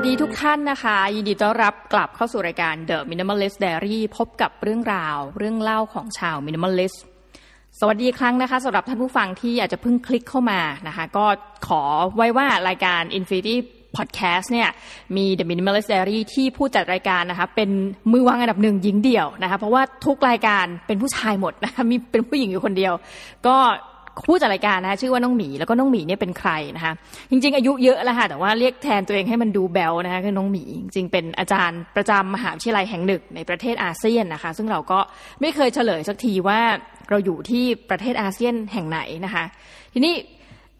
วัสดีทุกท่านนะคะ ยินดีต้อนรับกลับเข้าสู่รายการ The Minimalist Diary พบกับเรื่องราว เรื่องเล่าของชาว Minimalist สวัสดีครั้งนะคะสำหรับท่านผู้ฟังที่อาจจะเพิ่งคลิกเข้ามานะคะ ก็ขอไว้ว่ารายการ Infinity Podcast เนี่ยมี The Minimalist Diary ที่ผู้จัดรายการนะคะเป็นมือวางอันดับหนึ่งหญิงเดี่ยวนะคะเพราะว่าทุกรายการเป็นผู้ชายหมดนะคะมีเป็นผู้หญิงอยู่คนเดียว ก็ ผู้จัดรายการนะคะชื่อว่าน้องหมีแล้วก็น้องหมีเนี่ยเป็นใครนะคะจริง ๆ อายุเยอะแล้วค่ะแต่ว่าเรียกแทนตัวเองให้มันดูแบลนะคะคือน้องหมีจริงๆเป็นอาจารย์ประจำมหาวิทยาลัยแห่งหนึ่งในประเทศอาเซียนนะคะ ซึ่งเราก็ไม่เคยเฉลยสักทีว่าเราอยู่ที่ประเทศอาเซียนแห่งไหนนะคะ ทีนี้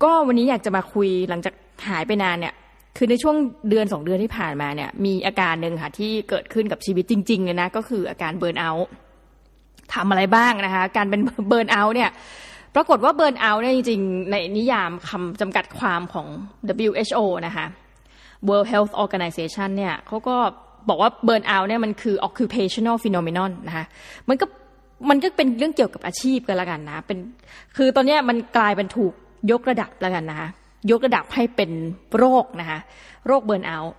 ก็วันนี้อยากจะมาคุยหลังจากหายไปนานเนี่ยคือในช่วงเดือนสองเดือนที่ผ่านมาเนี่ยมีอาการหนึ่งค่ะที่เกิดขึ้นกับชีวิตจริงๆเลยนะก็คืออาการเบิร์นเอาท์ทำอะไรบ้างนะคะ การเป็นเบิร์นเอาท์เนี่ย ปรากฏว่าเบิร์นเอาท์เนี่ยจริงๆ ในนิยามคำจำกัดความของ WHO นะคะ World Health Organization เนี่ยเขาก็บอกว่าเบิร์นเอาท์เนี่ยมันคือ occupational phenomenon นะคะมันก็มันก็เป็นเรื่องเกี่ยวกับอาชีพกันละกันนะเป็นคือตอนนี้มันกลายเป็นถูกยกระดับแล้วกันนะคะยกระดับให้เป็นโรคนะคะโรคเบิร์นเอาท์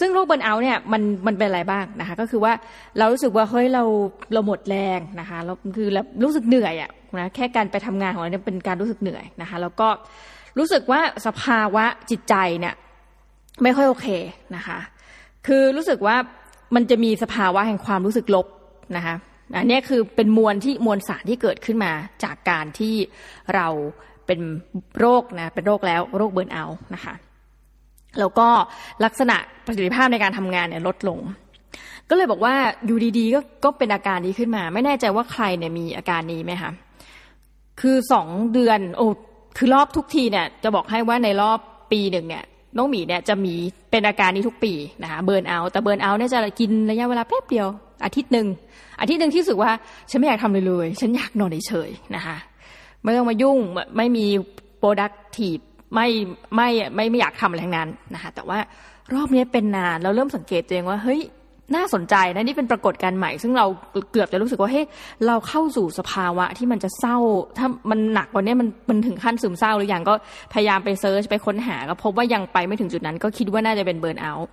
ซึ่งโรคเบิร์นเอาท์เนี่ยมันมันเป็นอะไรบ้างนะคะ ก็คือว่าเรารู้สึกว่าเฮ้ยเราเราหมดแรงนะคะเราคือเรารู้สึกเหนื่อยอะนะแค่การไปทำงานของเราเนี่ยเป็นการรู้สึกเหนื่อยนะคะ แล้วก็รู้สึกว่าสภาวะจิตใจเนี่ยไม่ค่อยโอเคนะคะ คือรู้สึกว่ามันจะมีสภาวะแห่งความรู้สึกลบนะคะอันนี้คือเป็นมวลที่มวลสารที่เกิดขึ้นมาจากการที่เราเป็นโรคนะเป็นโรคแล้วโรคเบิร์นเอาท์นะคะ แล้วก็ลักษณะประสิทธิภาพในการทำงานเนี่ยลดลง ก็เลยบอกว่าอยู่ดีๆก็ก็เป็นอาการนี้ขึ้นมา ไม่แน่ใจว่าใครเนี่ยมีอาการนี้ไหมคะคือสองเดือนโอ้คือรอบทุกทีเนี่ยจะบอกให้ว่าในรอบปีหนึ่งเนี่ยน้องหมีเนี่ยจะมีเป็นอาการนี้ทุกปีนะคะเบิร์นเอาแต่เบิร์นเอาเนี่ยจะกินระยะเวลาแป๊บเดียว อาทิตย์หนึ่งอาทิตย์หนึ่งที่รู้สึกว่าฉันไม่อยากทำเลยเลย ฉันอยากนอนเฉยๆนะคะไม่ต้องมายุ่งไม่มี productive ไม่ไม่ไม่ไม่อยากทำอะไรทั้งนั้นนะคะแต่ว่ารอบนี้เป็นนานเราเริ่มสังเกตตัวเองว่าเฮ้ยน่าสนใจนะนี่เป็นปรากฏการณ์ใหม่ ซึ่งเราเกือบจะรู้สึกว่าเฮ้ยเราเข้าสู่สภาวะที่มันจะเศร้า ถ้ามันหนักกว่านี้มันมันถึงขั้นซึมเศร้าหรืออยังก็พยายามไป search ไปค้นหาก็พบว่ายังไปไม่ถึงจุดนั้น ก็คิดว่าน่าจะเป็น burnout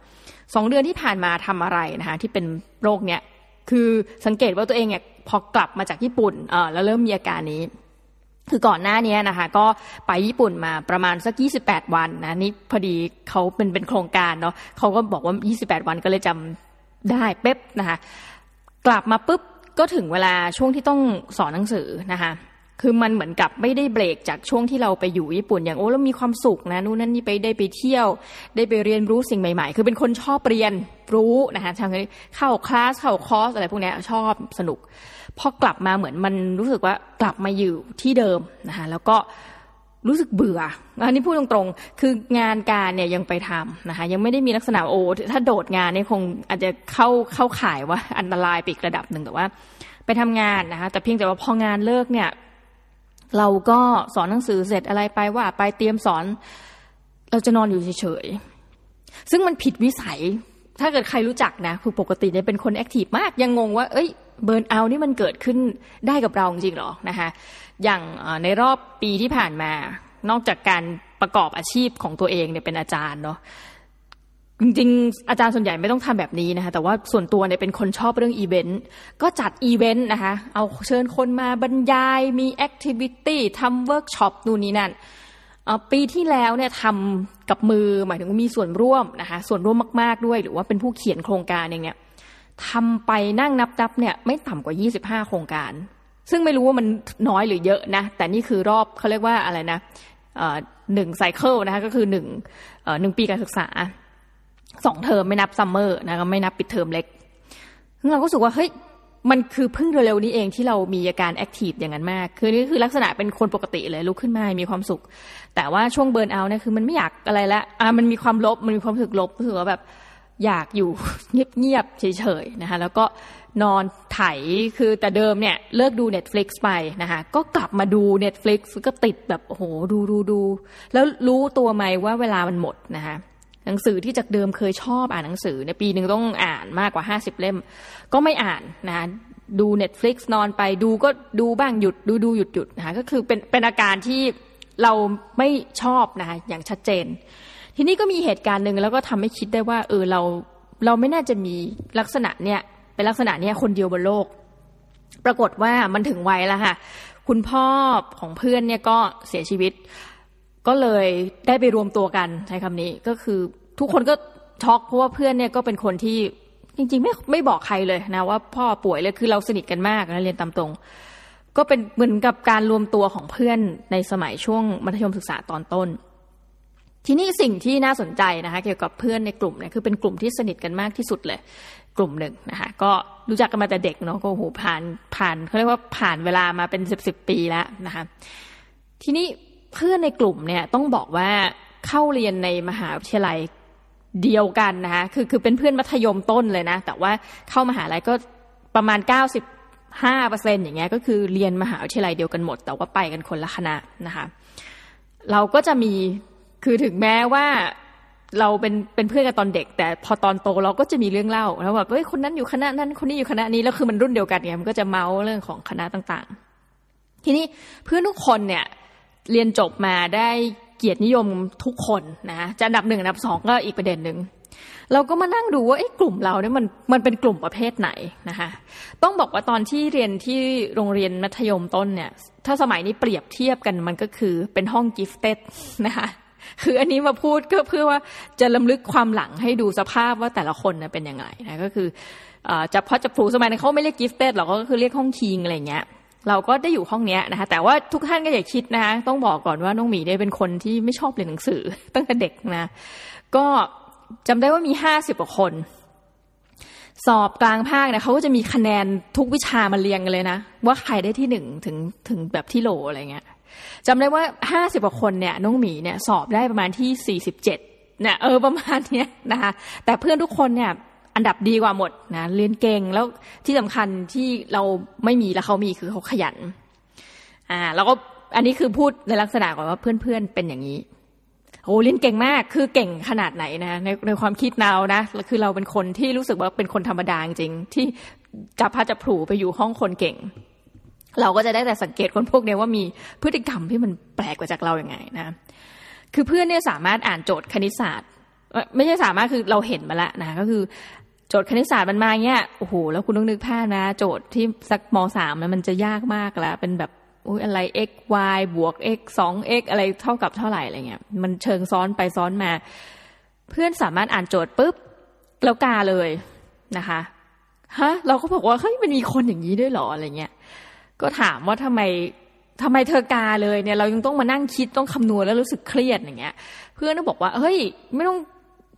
สองเดือนที่ผ่านมาทำอะไรนะคะที่เป็นโรคเนี้ยคือสังเกตว่าตัวเองเนี่ยพอกลับมาจากญี่ปุ่นเออแล้วเริ่มมีอาการนี้ คือก่อนหน้านี้นะคะ ก็ไปญี่ปุ่นมาประมาณสัก 28 วันนะนี่พอดีเขาเป็นเป็นโครงการเนาะเขาก็บอกว่า 28 วันก็เลยจำได้เป๊บนะคะ กลับมาปุ๊บก็ถึงเวลาช่วงที่ต้องสอนหนังสือนะคะ คือมันเหมือนกับไม่ได้เบรกจากช่วงที่เราไปอยู่ญี่ปุ่นอย่างโอ้แล้วมีความสุขนะนู่นนั่นนี่ไปได้ไปเที่ยว ได้ไปเรียนรู้สิ่งใหม่ ๆ คือเป็นคนชอบเรียนรู้นะคะทางนี้เข้าคลาสเข้าคอร์สอะไรพวกนี้ชอบสนุกพอกลับมาเหมือนมันรู้สึกว่ากลับมาอยู่ที่เดิมนะคะแล้วก็รู้สึกเบื่อ อันนี้พูดตรงๆ คืองานการเนี่ยยังไปทำนะคะ ยังไม่ได้มีลักษณะโอ้ถ้าโดดงานเนี่ยคงอาจจะเข้าเข้าข่ายว่าอันตรายไปอีกระดับหนึ่งแต่ว่า ไปทำงานนะคะ แต่เพียงแต่ว่าพองานเลิกเนี่ย เราก็สอนหนังสือเสร็จอะไรไปว่าไปเตรียมสอน เราจะนอนอยู่เฉยๆซึ่งมันผิดวิสัย ถ้าเกิดใครรู้จักนะคือปกติเนี่ยเป็นคน active มากยังงงว่า เอ้ย burnout นี่มันเกิดขึ้นได้กับเราจริงหรอนะคะอย่างในรอบปีที่ผ่านมานอกจากการประกอบอาชีพของตัวเองเนี่ยเป็นอาจารย์เนาะ จริงๆ อาจารย์ส่วนใหญ่ไม่ต้องทำแบบนี้นะคะแต่ว่าส่วนตัวเนี่ยเป็นคนชอบเรื่องอีเวนต์ก็จัดอีเวนต์นะคะเอาเชิญคนมาบรรยายมี activity ทำเวิร์กช็อปนู่นนี่นั่นปีที่แล้วเนี่ยทำกับมือหมายถึงมีส่วนร่วมนะคะส่วนร่วมมาก ๆด้วย หรือว่าเป็นผู้เขียนโครงการเองเนี่ยทำไปนั่งนับๆเนี่ยไม่ต่ำกว่า 25 โครงการ ซึ่งไม่รู้ว่ามันน้อยหรือเยอะนะแต่นี่คือรอบเขาเรียกว่าอะไรนะหนึ่ง cycle นะคะก็คือหนึ่งหนึ่งปีการศึกษา สองเทอมไม่นับ summer นะก็ไม่นับปิดเทอมเล็กเราก็รู้สึกว่าเฮ้ยมันคือเพิ่งเร็วๆนี้เองที่เรามีอาการ active อย่างนั้นมาก คือนี่คือลักษณะเป็นคนปกติเลยลุกขึ้นมา มีความสุข แต่ว่าช่วงเบิร์นเอาเนี่ยคือมันไม่อยากอะไรละอ่ามันมีความลบ มันมีความรู้สึกลบรู้สึกว่าแบบอยากอยู่เงียบๆเฉยๆนะคะ แล้วก็นอนไถคือแต่เดิมเนี่ยเลิกดู Netflix ไปนะคะ ก็กลับมาดู Netflix ก็ติดแบบโอ้โหดูดูดูแล้วรู้ตัวไหมว่าเวลามันหมดนะคะ นังสือที่จากเดิมเคยชอบอ่านหนังสือในปีหนึ่งต้องอ่านมากกว่าห้าสิบเล่ม ก็ไม่อ่านนะคะดู Netflix นอนไปดูก็ดูบ้างหยุดดูดูหยุดหยุดนะคะก็คือเป็นเป็นอาการที่เราไม่ชอบนะคะอย่างชัดเจน ทีนี้ก็มีเหตุการณ์หนึ่งแล้วก็ทำให้คิดได้ว่า เออเราเราไม่น่าจะมีลักษณะเนี่ยเป็นลักษณะเนี้ยคนเดียวบนโลก ปรากฏว่ามันถึงวัยแล้วค่ะ คุณพ่อของเพื่อนเนี่ยก็เสียชีวิต ก็เลยได้ไปรวมตัวกันใช้คำนี้ก็คือ ทุกคนก็ช็อกเพราะว่าเพื่อนเนี่ยก็เป็นคนที่จริงๆไม่ไม่บอกใครเลยนะว่าพ่อป่วยเลยคือเราสนิทกันมากนะเรียนตามตรง ก็เป็นเหมือนกับการรวมตัวของเพื่อนในสมัยช่วงมัธยมศึกษาตอนต้น ทีนี้สิ่งที่น่าสนใจนะคะ เกี่ยวกับเพื่อนในกลุ่มเนี่ยคือเป็นกลุ่มที่สนิทกันมากที่สุดเลย กลุ่มหนึ่งนะคะก็รู้จักกันมาแต่เด็กเนาะก็โหผ่านผ่านเขาเรียกว่าผ่านเวลามาเป็นสิบสิบปีแล้วนะคะทีนี้เพื่อนในกลุ่มเนี่ยต้องบอกว่าเข้าเรียนในมหาวิทยาลัย เดียวกันนะคะคือคือเป็นเพื่อนมัธยมต้นเลยนะ แต่ว่าเข้ามหาลัยก็ประมาณเก้าสิบห้าเปอร์เซ็นอย่างเงี้ยก็คือเรียนมหาวิทยาลัยเดียวกันหมด แต่ว่าไปกันคนละคณะนะคะเราก็จะมีคือถึงแม้ว่าเราเป็นเป็นเพื่อนกันตอนเด็ก แต่พอตอนโตเราก็จะมีเรื่องเล่าแล้วแบบเฮ้ยคนนั้นอยู่คณะนั้นคนนี้อยู่คณะนี้แล้วคือมันรุ่นเดียวกันไงมันก็จะเมาเรื่องของคณะต่างๆ ทีนี้เพื่อนทุกคนเนี่ยเรียนจบมาได้ เกียรตินิยมทุกคนนะจะอันดับหนึ่งอันดับสองก็อีกประเด็นหนึ่งเราก็มานั่งดูว่าไอ้กลุ่มเราเนี่ยมันมันเป็นกลุ่มประเภทไหนนะคะต้องบอกว่าตอนที่เรียนที่โรงเรียนมัธยมต้นเนี่ย ถ้าสมัยนี้เปรียบเทียบกันมันก็คือเป็นห้อง gifted นะคะคืออันนี้มาพูดก็เพื่อว่าจะรำลึกความหลังให้ดูสภาพว่าแต่ละคนเป็นยังไงนะก็คือจะพอจะผูสมัยนั้นเขาไม่เรียก gifted หรอกก็คือเรียกห้อง king อะไรเงี้ย เราก็ได้อยู่ห้องนี้นะคะ แต่ว่าทุกท่านก็อย่าคิดนะคะ ต้องบอกก่อนว่าน้องหมีได้เป็นคนที่ไม่ชอบเรียนหนังสือตั้งแต่เด็กนะ ก็จำได้ว่ามีห้าสิบกว่าคน สอบกลางภาคเนี่ยเขาก็จะมีคะแนนทุกวิชามาเรียงกันเลยนะ ว่าใครได้ที่หนึ่งถึงถึงแบบที่โหลอะไรเงี้ยจำได้ว่าห้าสิบกว่าคนเนี่ยน้องหมีเนี่ยสอบได้ประมาณที่สี่สิบเจ็ดเนี่ยเออประมาณเนี้ยนะคะแต่เพื่อนทุกคนเนี่ย อันดับดีกว่าหมดนะเรียนเก่งแล้วที่สำคัญที่เราไม่มีแล้วเขามีคือเขาขยันอ่าแล้วก็อันนี้คือพูดในลักษณะก่อนว่าเพื่อนๆเป็นอย่างนี้โอ้เรียนเก่งมากคือเก่งขนาดไหนนะในในความคิดเรานะคือเราเป็นคนที่รู้สึกว่าเป็นคนธรรมดาจริงที่จับพัดจับผูไปอยู่ห้องคนเก่ง เราก็จะได้แต่สังเกตคนพวกนี้ว่ามีพฤติกรรมที่มันแปลกกว่าจากเราอย่างไงนะคือเพื่อนเนี่ยสามารถอ่านโจทย์คณิตศาสตร์ ไม่ใช่สามารถคือเราเห็นมาแล้วนะก็คือ โจทย์คณิตศาสตร์มันมาเงี้ยโอ้โหแล้วคุณต้องนึกภาพนะ โจทย์ที่สักมสามมันจะยากมากแล้วเป็นแบบอุ้ยอะไร x y บวก x สอง x อะไรเท่ากับเท่าไหร่อะไรเงี้ยมันเชิงซ้อนไปซ้อนมา เพื่อนสามารถอ่านโจทย์ปุ๊บแล้วกาเลยนะคะฮะเราก็บอกว่าเฮ้ยมันมีคนอย่างนี้ด้วยหรออะไรเงี้ยก็ถามว่าทำไมทำไมเธอกาเลยเนี่ยเรายังต้องมานั่งคิดต้องคำนวณแล้วรู้สึกเครียดอย่างเงี้ย เพื่อนก็บอกว่าเฮ้ยไม่ต้อง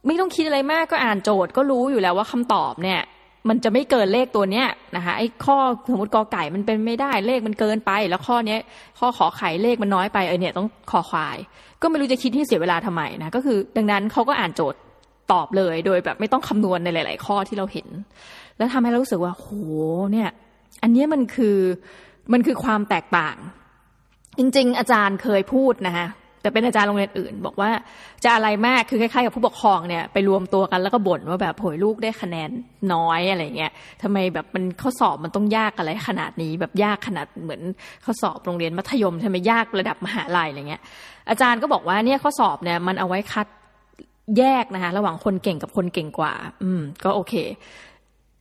ไม่ต้องคิดอะไรมากก็อ่านโจทย์ก็รู้อยู่แล้วว่าคำตอบเนี่ย มันจะไม่เกินเลขตัวเนี้ยนะคะไอ้ข้อสมมติกอไก่มันเป็นไม่ได้เลขมันเกินไป แล้วข้อเนี้ยข้อขอไข่เลขมันน้อยไปเออเนี่ยต้องขอควาย ก็ไม่รู้จะคิดที่เสียเวลาทำไมนะก็คือ ดังนั้นเขาก็อ่านโจทย์ตอบเลยโดยแบบไม่ต้องคำนวณในหลาย ๆ ข้อที่เราเห็น แล้วทำให้เรารู้สึกว่าโหเนี่ย อันนี้มันคือมันคือความแตกต่าง จริง ๆ อาจารย์เคยพูดนะคะ แต่เป็นอาจารย์โรงเรียนอื่น บอกว่าจะอะไรมากคือคล้ายๆกับผู้ปกครองเนี่ยไปรวมตัวกันแล้วก็บ่นว่าแบบโหยลูกได้คะแนนน้อยอะไรเงี้ยทำไมแบบมันข้อสอบมันต้องยากอะไรขนาดนี้ แบบยากขนาดเหมือนข้อสอบโรงเรียนมัธยมใช่ไมยากระดับมหาลัยอะไรเงี้ย อาจารย์ก็บอกว่าเนี่ยข้อสอบเนี่ยมันเอาไว้คัดแยกนะคะระหว่างคนเก่งกับคนเก่งกว่า อืม ก็โอเค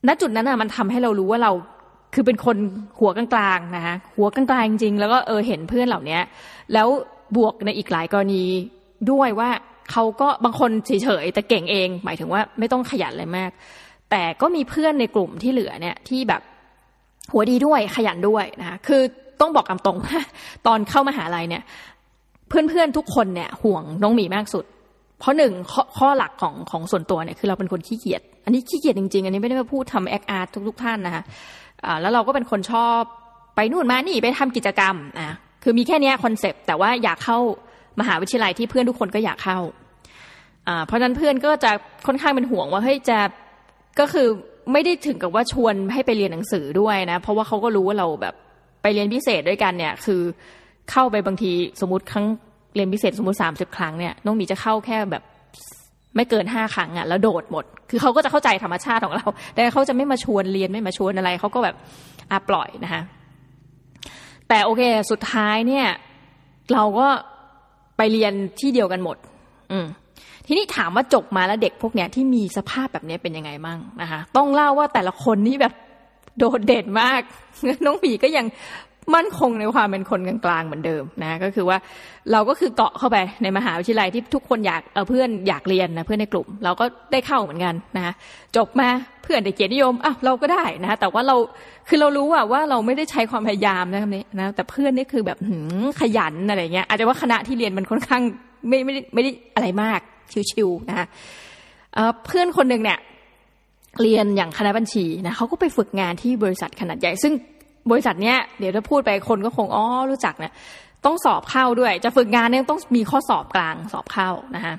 ณจุดนั้นอะมันทำให้เรารู้ว่าเราคือเป็นคนหัวกลางๆนะคะหัวกลางๆจริงๆแล้วก็เออเห็นเพื่อนเหล่านี้แล้ว บวกในอีกหลายกรณีด้วยว่าเขาก็บางคนเฉยๆแต่เก่งเอง หมายถึงว่าไม่ต้องขยันอะไรมาก แต่ก็มีเพื่อนในกลุ่มที่เหลือเนี่ยที่แบบหัวดีด้วยขยันด้วยนะคะคือต้องบอกคำตรงว่าตอนเข้ามาหาลัยเนี่ย เพื่อนๆทุกคนเนี่ยห่วงน้องหมีมากสุด เพราะหนึ่งขข้อหลักของของส่วนตัวเนี่ยคือเราเป็นคนขี้เกียจอันนี้ขี้เกียจจริงๆ อันนี้ไม่ได้มาพูดทำแอคอาร์ทุกๆท่านนะคะะแล้วเราก็เป็นคนชอบไปนู่นมานี่ไปทำกิจกรรมอะ คือมีแค่นี้ concept แต่ว่าอยากเข้ามหาวิทยาลัยที่เพื่อนทุกคนก็อยากเข้าเพราะนั้นเพื่อนก็จะค่อนข้างเป็นห่วงว่าเฮ้ยจะก็คือไม่ได้ถึงกับว่าชวนให้ไปเรียนหนังสือด้วยนะ เพราะว่าเขาก็รู้ว่าเราแบบไปเรียนพิเศษด้วยกันเนี่ย คือเข้าไปบางทีสมมติครั้งเรียนพิเศษสมมติสามสิบครั้งเนี่ยน้องหมีจะเข้าแค่แบบไม่เกินห้าครั้งอะแล้วโดดหมด คือเขาก็จะเข้าใจธรรมชาติของเรา แต่เขาจะไม่มาชวนเรียนไม่มาชวนอะไรเขาก็แบบอะปล่อยนะคะ แต่โอเคสุดท้ายเนี่ย เราก็ไปเรียนที่เดียวกันหมด อืมทีนี้ถามว่าจบมาแล้วเด็กพวกเนี้ยที่มีสภาพแบบนี้เป็นยังไงมั่งนะคะ ต้องเล่าว่าแต่ละคนนี่แบบโดดเด่นมากน้องผีก็ยัง มั่นคงในความเป็นคนกลางๆเหมือนเดิมนะก็คือว่าเราก็คือเกาะเข้าไปในมหาวิทยาลัยที่ทุกคนอยากเออเพื่อนอยากเรียนนะเพื่อนในกลุ่ม เราก็ได้เข้าเหมือนกันนะจบมาเพื่อนได้เกียรตินิยมอะเราก็ได้นะแต่ว่าเราคือเรารู้ว่าว่าเราไม่ได้ใช้ความพยายามนะครับนี้นะแต่เพื่อนนี่คือแบบหืขยันอะไรเงี้ยอาจจะว่าคณะที่เรียนมันค่อนข้างไม่ไม่ได้ไม่ได้อะไรมากชิวๆนะเพื่อนคนหนึ่งเนี่ยเรียนอย่างคณะบัญชีนะเขาก็ไปฝึกงานที่บริษัทขนาดใหญ่ ซึ่ง บริษัทเนี้ยเดี๋ยวถ้าพูดไปคนก็คงอ๋อรู้จักเนี่ยต้องสอบเข้าด้วย จะฝึกงานเนี่ยต้องมีข้อสอบกลางสอบเข้านะคะ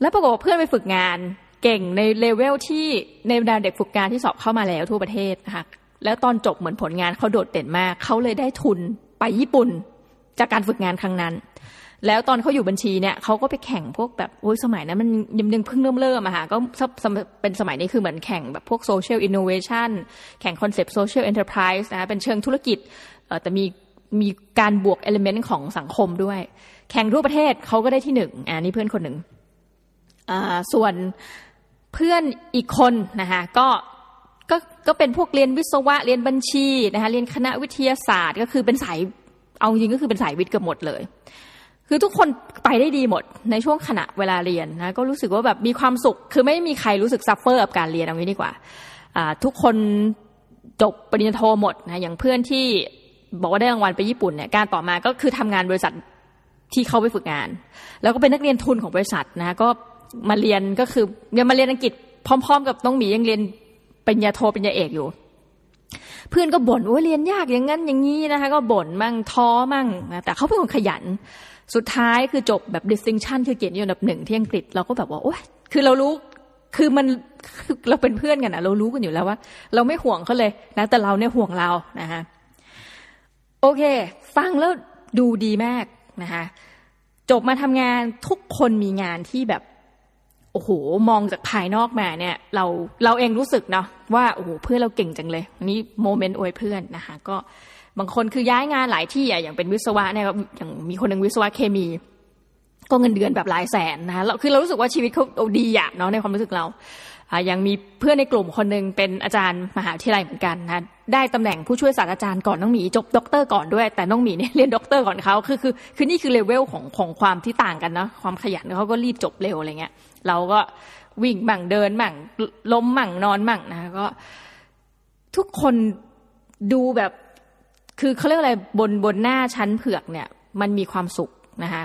แล้วปรากฏเพื่อนไปฝึกงานเก่งในเลเวลที่ในบรรดาเด็กฝึกงานที่สอบเข้ามาแล้วทั่วประเทศนะคะแล้วตอนจบเหมือนผลงานเขาโดดเด่นมาก เขาเลยได้ทุนไปญี่ปุ่น จากการฝึกงานครั้งนั้น แล้วตอนเขาอยู่บัญชีเนี่ยเขาก็ไปแข่งพวกแบบโอ้ยสมัยนั้นมันยังยังเพิ่งเริ่มเริ่มอะค่ะก็เป็นสมัยนี้คือเหมือนแข่งแบบพวก social innovationแข่ง concept social enterprise นะเป็นเชิงธุรกิจแต่มีมีการบวก element ของสังคมด้วย แข่งทั่วประเทศเขาก็ได้ที่หนึ่งอ่านี่เพื่อนคนหนึ่งอ่าส่วนเพื่อนอีกคนนะคะก็ก็ก็เป็นพวกเรียนวิศวะเรียนบัญชีนะคะเรียนคณะวิทยาศาสตร์ ก็คือเป็นสายเอาจริงก็คือเป็นสายวิทย์เกือบหมดเลย คือทุกคนไปได้ดีหมดในช่วงขณะเวลาเรียนนะก็รู้สึกว่าแบบมีความสุข คือไม่มีใครรู้สึก suffer กับการเรียนเอางี้ดีกว่าทุกคนจบปริญญาโทหมดนะอย่างเพื่อนที่บอกว่าได้รางวัลไปญี่ปุ่นเนี่ยการต่อมาก็คือทำงานบริษัทที่เขาไปฝึกงาน แล้วก็เป็นนักเรียนทุนของบริษัทนะก็มาเรียนก็คือยังมาเรียนอังกฤษพร้อม ๆ กับน้องหมียังเรียนปริญญาโทปริญญาเอกอยู่ เพื่อนก็บ่นว่าเรียนยากอย่างนั้นอย่างนี้นะคะ ก็บ่นมั่งท้อมั่งนะแต่เขาเป็นคนขยัน สุดท้ายคือจบแบบ distinction คือเกียรตินิยมอันดับหนึ่งที่อังกฤษเราก็แบบว่าโอ้ยคือเรารู้คือมันเราเป็นเพื่อนกันนะเรารู้กันอยู่แล้วว่า เราไม่ห่วงเขาเลยนะแต่เราเนี่ยห่วงเรานะคะโอเค ฟังแล้วดูดีมากนะคะจบมาทำงานทุกคนมีงานที่แบบโอ้โหมองจากภายนอกมาเนี่ย เราเราเองรู้สึกเนาะว่าโอ้โหเพื่อนเราเก่งจังเลยนี่โมเมนต์อวยเพื่อนนะคะ ก็ บางคนคือย้ายงานหลายที่อะอย่างเป็นวิศวะเนี่ยอย่างมีคนหนึ่งวิศวะเคมี ก็เงินเดือนแบบหลายแสนนะคะคือเรารู้สึกว่าชีวิตเขาดีอะเนาะในความรู้สึกเราอ่ายังมีเพื่อนในกลุ่มคนหนึ่งเป็นอาจารย์มหาวิทยาลัยเหมือนกันนะได้ตำแหน่งผู้ช่วยศาสตราจารย์ก่อนน้องหมีจบด็อกเตอร์ก่อนด้วย แต่น้องหมีเนี่ยเรียนด็อกเตอร์ก่อนเขาคือคือคือนี่คือเลเวลของของความที่ต่างกันเนาะความขยันเขาก็รีบจบเร็วอะไรเงี้ยเราก็วิ่งมั่งเดินมั่งล้มมั่งนอนมั่งนะก็ทุกคนดูแบบ คือเขาเรียกอะไรบนบนหน้าชั้นเผือกเนี่ย มันมีความสุขนะคะ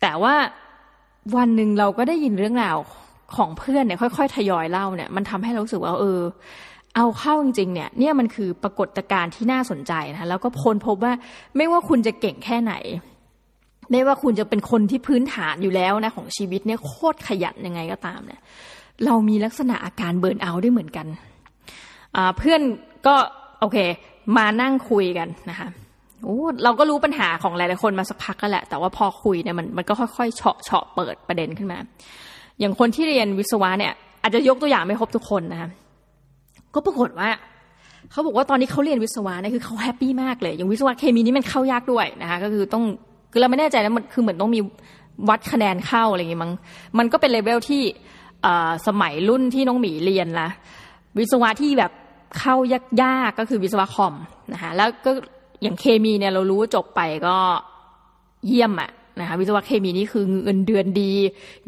แต่ว่าวันหนึ่งเราก็ได้ยินเรื่องราวของเพื่อนเนี่ยค่อย ๆ ทยอยเล่าเนี่ย มันทำให้เราสึกว่าเออ เอาเข้าจริงๆเนี่ย เนี่ยมันคือปรากฏการณ์ที่น่าสนใจนะแล้วก็พ้นพบว่าไม่ว่าคุณจะเก่งแค่ไหน ไม่ว่าคุณจะเป็นคนที่พื้นฐานอยู่แล้วนะของชีวิตเนี่ยโคตรขยันยังไงก็ตามเนี่ย เรามีลักษณะอาการเบิร์นเอาได้เหมือนกันเพื่อนก็โอเค มานั่งคุยกันนะคะโอ้เราก็รู้ปัญหาของหลายๆคนมาสักพักก็แหละ แต่ว่าพอคุยเนี่ยมันมันก็ค่อยๆเฉาะเฉาะเปิดประเด็นขึ้นมา อย่างคนที่เรียนวิศวะเนี่ย อาจจะยกตัวอย่างไม่ครบทุกคนนะคะก็ปรากฏว่าเขาบอกว่าตอนนี้เขาเรียนวิศวะเนี่ยคือเขา happy มากเลย อย่างวิศวะเคมีนี่มันเข้ายากด้วยนะคะก็คือต้องคือเราไม่แน่ใจนะมันคือเหมือนต้องมีวัดคะแนนเข้าอะไรอย่างงี้มั้งมันก็เป็นเลเวลที่สมัยรุ่นที่น้องหมีเรียนละวิศวะที่แบบ เข้ายากๆกก็คือวิศวะคอมนะคะแล้วก็อย่างเคมีเนี่ยเรารู้ว่าจบไปก็เยี่ยมอะนะคะวิศวะเคมีนี่คือเงินเดือนดี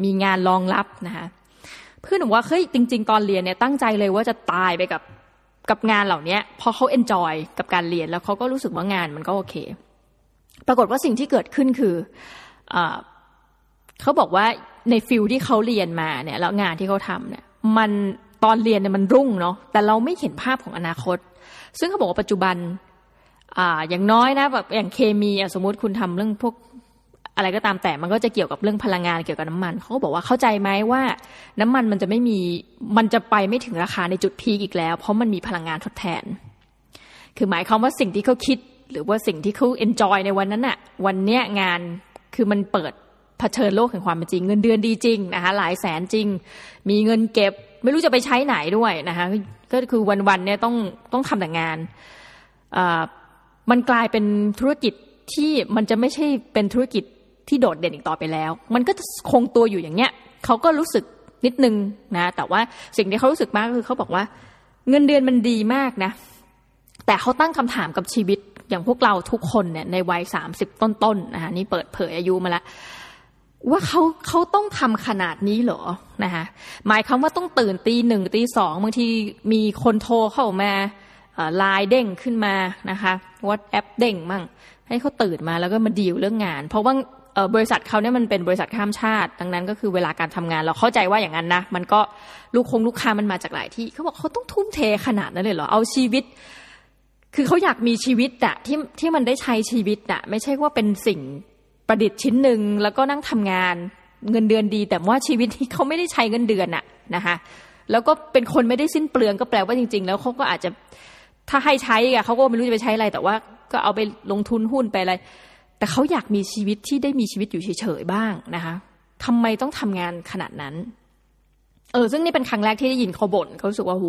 มีงานรองรับนะคะเพื่อนบอกว่าเฮ้ยจริง ๆ ตอนเรียนเนี่ยตั้งใจเลยว่าจะตายไปกับกับงานเหล่านี้พอเขาเอนจอยกับการเรียนแล้วเขาก็รู้สึกว่างานมันก็โอเค ปรากฏว่าสิ่งที่เกิดขึ้นคืออเขาบอกว่าในฟิลที่เขาเรียนมาเนี่ยแล้วงานที่เขาทำเนี่ยมัน ตอนเรียนเนี่ยมันรุ่งเนาะแต่เราไม่เห็นภาพของอนาคต ซึ่งเขาบอกว่าปัจจุบันอ่าอย่างน้อยนะแบบอย่างเคมีสมมติคุณทำเรื่องพวกอะไรก็ตามแต่มันก็จะเกี่ยวกับเรื่องพลังงานเกี่ยวกับน้ำมันเขาบอกว่าเข้าใจไหมว่า น้ำมันมันจะไม่มีมันจะไปไม่ถึงราคาในจุดพีกอีกแล้ว เพราะมันมีพลังงานทดแทน คือหมายความว่าสิ่งที่เขาคิด หรือว่าสิ่งที่เขาเอนจอยในวันนั้นอะวันเนี้ยงานคือมันเปิดเผชิญโลกแห่งความเป็นจริง เงินเดือนดีจริงนะคะหลายแสนจริง มีเงินเก็บ ไม่รู้จะไปใช้ไหนด้วยนะคะก็คือวันๆเนี่ยต้องต้องทำแต่งานมันกลายเป็นธุรกิจที่มันจะไม่ใช่เป็นธุรกิจที่โดดเด่นอีกต่อไปแล้ว มันก็คงตัวอยู่อย่างเงี้ยเขาก็รู้สึกนิดนึงนะ แต่ว่าสิ่งที่เขารู้สึกมากคือเขาบอกว่า เงินเดือนมันดีมากนะ แต่เขาตั้งคำถามกับชีวิตอย่างพวกเราทุกคนเนี่ยในวัยสามสิบต้นๆนะคะนี่เปิดเผยอายุมาแล้ว ว่าเขาเขาต้องทำขนาดนี้เหรอนะคะหมายความว่าต้องตื่นตีหนึ่งตีสองบางทีมีคนโทรเข้ามาไลน์เด้งขึ้นมานะคะวอทแอปเด้งมั่งให้เขาตื่นมาแล้วก็มาดีลเรื่องงาน เพราะว่าบริษัทเขาเนี่ยมันเป็นบริษัทข้ามชาติ ดังนั้นก็คือเวลาการทำงานเราเข้าใจว่าอย่างนั้นนะมันก็ลูกคงลูกค้ามันมาจากหลายที่เขาบอกเขาต้องทุ่มเทขนาดนั้นเลยเหรอเอาชีวิต คือเขาอยากมีชีวิตอะที่ที่มันได้ใช้ชีวิตอะไม่ใช่ว่าเป็นสิ่ง ประดิษฐ์ชิ้นหนึ่งแล้วก็นั่งทำงานเงินเดือนดี แต่ว่าชีวิตที่เขาไม่ได้ใช้เงินเดือนอะนะคะแล้วก็เป็นคนไม่ได้สิ้นเปลืองก็แปลว่าจริง ๆ แล้วเขาก็อาจจะถ้าให้ใช้อะเขาก็ไม่รู้จะไปใช้อะไร แต่ว่าก็เอาไปลงทุนหุ้นไปอะไร แต่เขาอยากมีชีวิตที่ได้มีชีวิตอยู่เฉยๆบ้างนะคะทำไมต้องทำงานขนาดนั้น เออ ซึ่งนี่เป็นครั้งแรกที่ได้ยินเขาบ่นเขาสึกว่าโห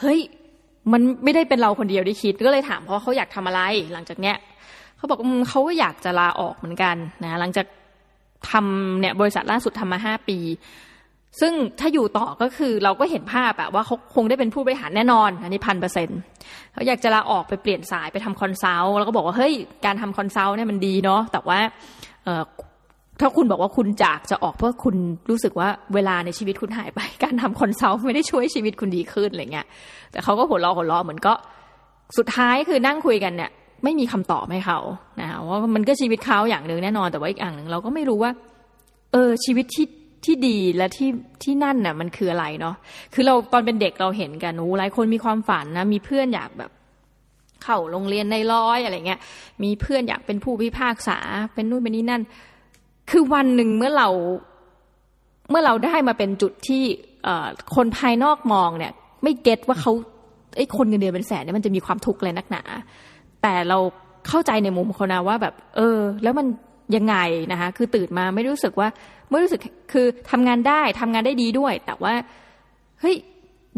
เฮ้ย มันไม่ได้เป็นเราคนเดียวที่คิด ก็เลยถามเพราะเขาอยากทำอะไร หลังจากเนี้ย เขาบอกเขาก็อยากจะลาออกเหมือนกันนะหลังจากทำเนี่ยบริษัทล่าสุดทำมาห้าปี ซึ่งถ้าอยู่ต่อก็คือเราก็เห็นภาพอะว่าเขาคงได้เป็นผู้บริหารแน่นอน อันนี้พันเปอร์เซ็นต์เขาอยากจะลาออกไปเปลี่ยนสายไปทำคอนซัลท์แล้วก็บอกว่าเฮ้ยการทำ consult เนี่ยมันดีเนาะแต่ว่าถ้าคุณบอกว่าคุณจากจะออกเพราะคุณรู้สึกว่าเวลาในชีวิตคุณหายไป การทำ consult ไม่ได้ช่วยชีวิตคุณดีขึ้นอะไรเงี้ยแต่เขาก็หัวเราะหัวเราะเหมือนก็สุดท้ายคือนั่งคุยกันเนี่ย ไม่มีคำตอบให้เขานะว่ามันก็ชีวิตเขาอย่างหนึ่งแน่นอนแต่ว่าอีกอย่างหนึ่งเราก็ไม่รู้ว่า เออชีวิตที่ที่ดีและที่ที่นั่นน่ะมันคืออะไรเนาะคือเราตอนเป็นเด็กเราเห็นกันโอ้หลายคนมีความฝันนะ มีเพื่อนอยากแบบเข้าโรงเรียนในร้อยอะไรเงี้ย มีเพื่อนอยากเป็นผู้พิพากษา เป็นนู่นเป็นนี่นั่น คือวันหนึ่งเมื่อเราเมื่อเราได้มาเป็นจุดที่คนภายนอกมองเนี่ย ไม่เก็ตว่าเขาไอ้คนเงินเดือนเป็นแสนเนี่ยมันจะมีความทุกข์เลยนักหนา แต่เราเข้าใจในมุมเขานะว่าแบบ เออ แล้วมันยังไงนะคะ คือตื่นมาไม่รู้สึกว่าไม่รู้สึกคือทำงานได้ทำงานได้ดีด้วย แต่ว่าเฮ้ย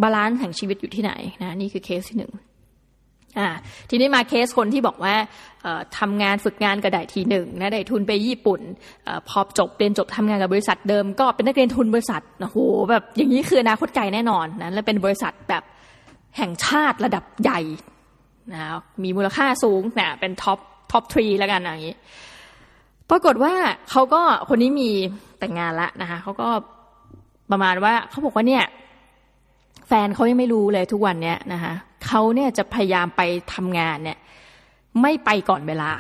balance แห่งชีวิตอยู่ที่ไหนนะนี่คือเคสที่หนึ่งอ่าทีนี้มาเคสคนที่บอกว่าทำงานฝึกงานก็ได้ที่หนึ่งนะได้ทุนไปญี่ปุ่นอพอจบเรียนจบทำงานกับบริษัทเดิม ก็เป็นนักเรียนทุนบริษัทโอ้โหแบบอย่างนี้คืออนาคตไกลแน่นอนนะและเป็นบริษัทแบบแห่งชาติระดับใหญ่ นะมีมูลค่าสูงนะเป็น top top three แล้วกันอย่างนี้ ปรากฏว่าเขาก็คนนี้มีแต่งงานแล้วนะคะเขาก็ประมาณว่าเขาบอกว่าเนี่ย แฟนเขายังไม่รู้เลยทุกวันเนี้ยนะคะเขาเนี่ยจะพยายามไปทำงานเนี่ย ไม่ไปก่อนเวลา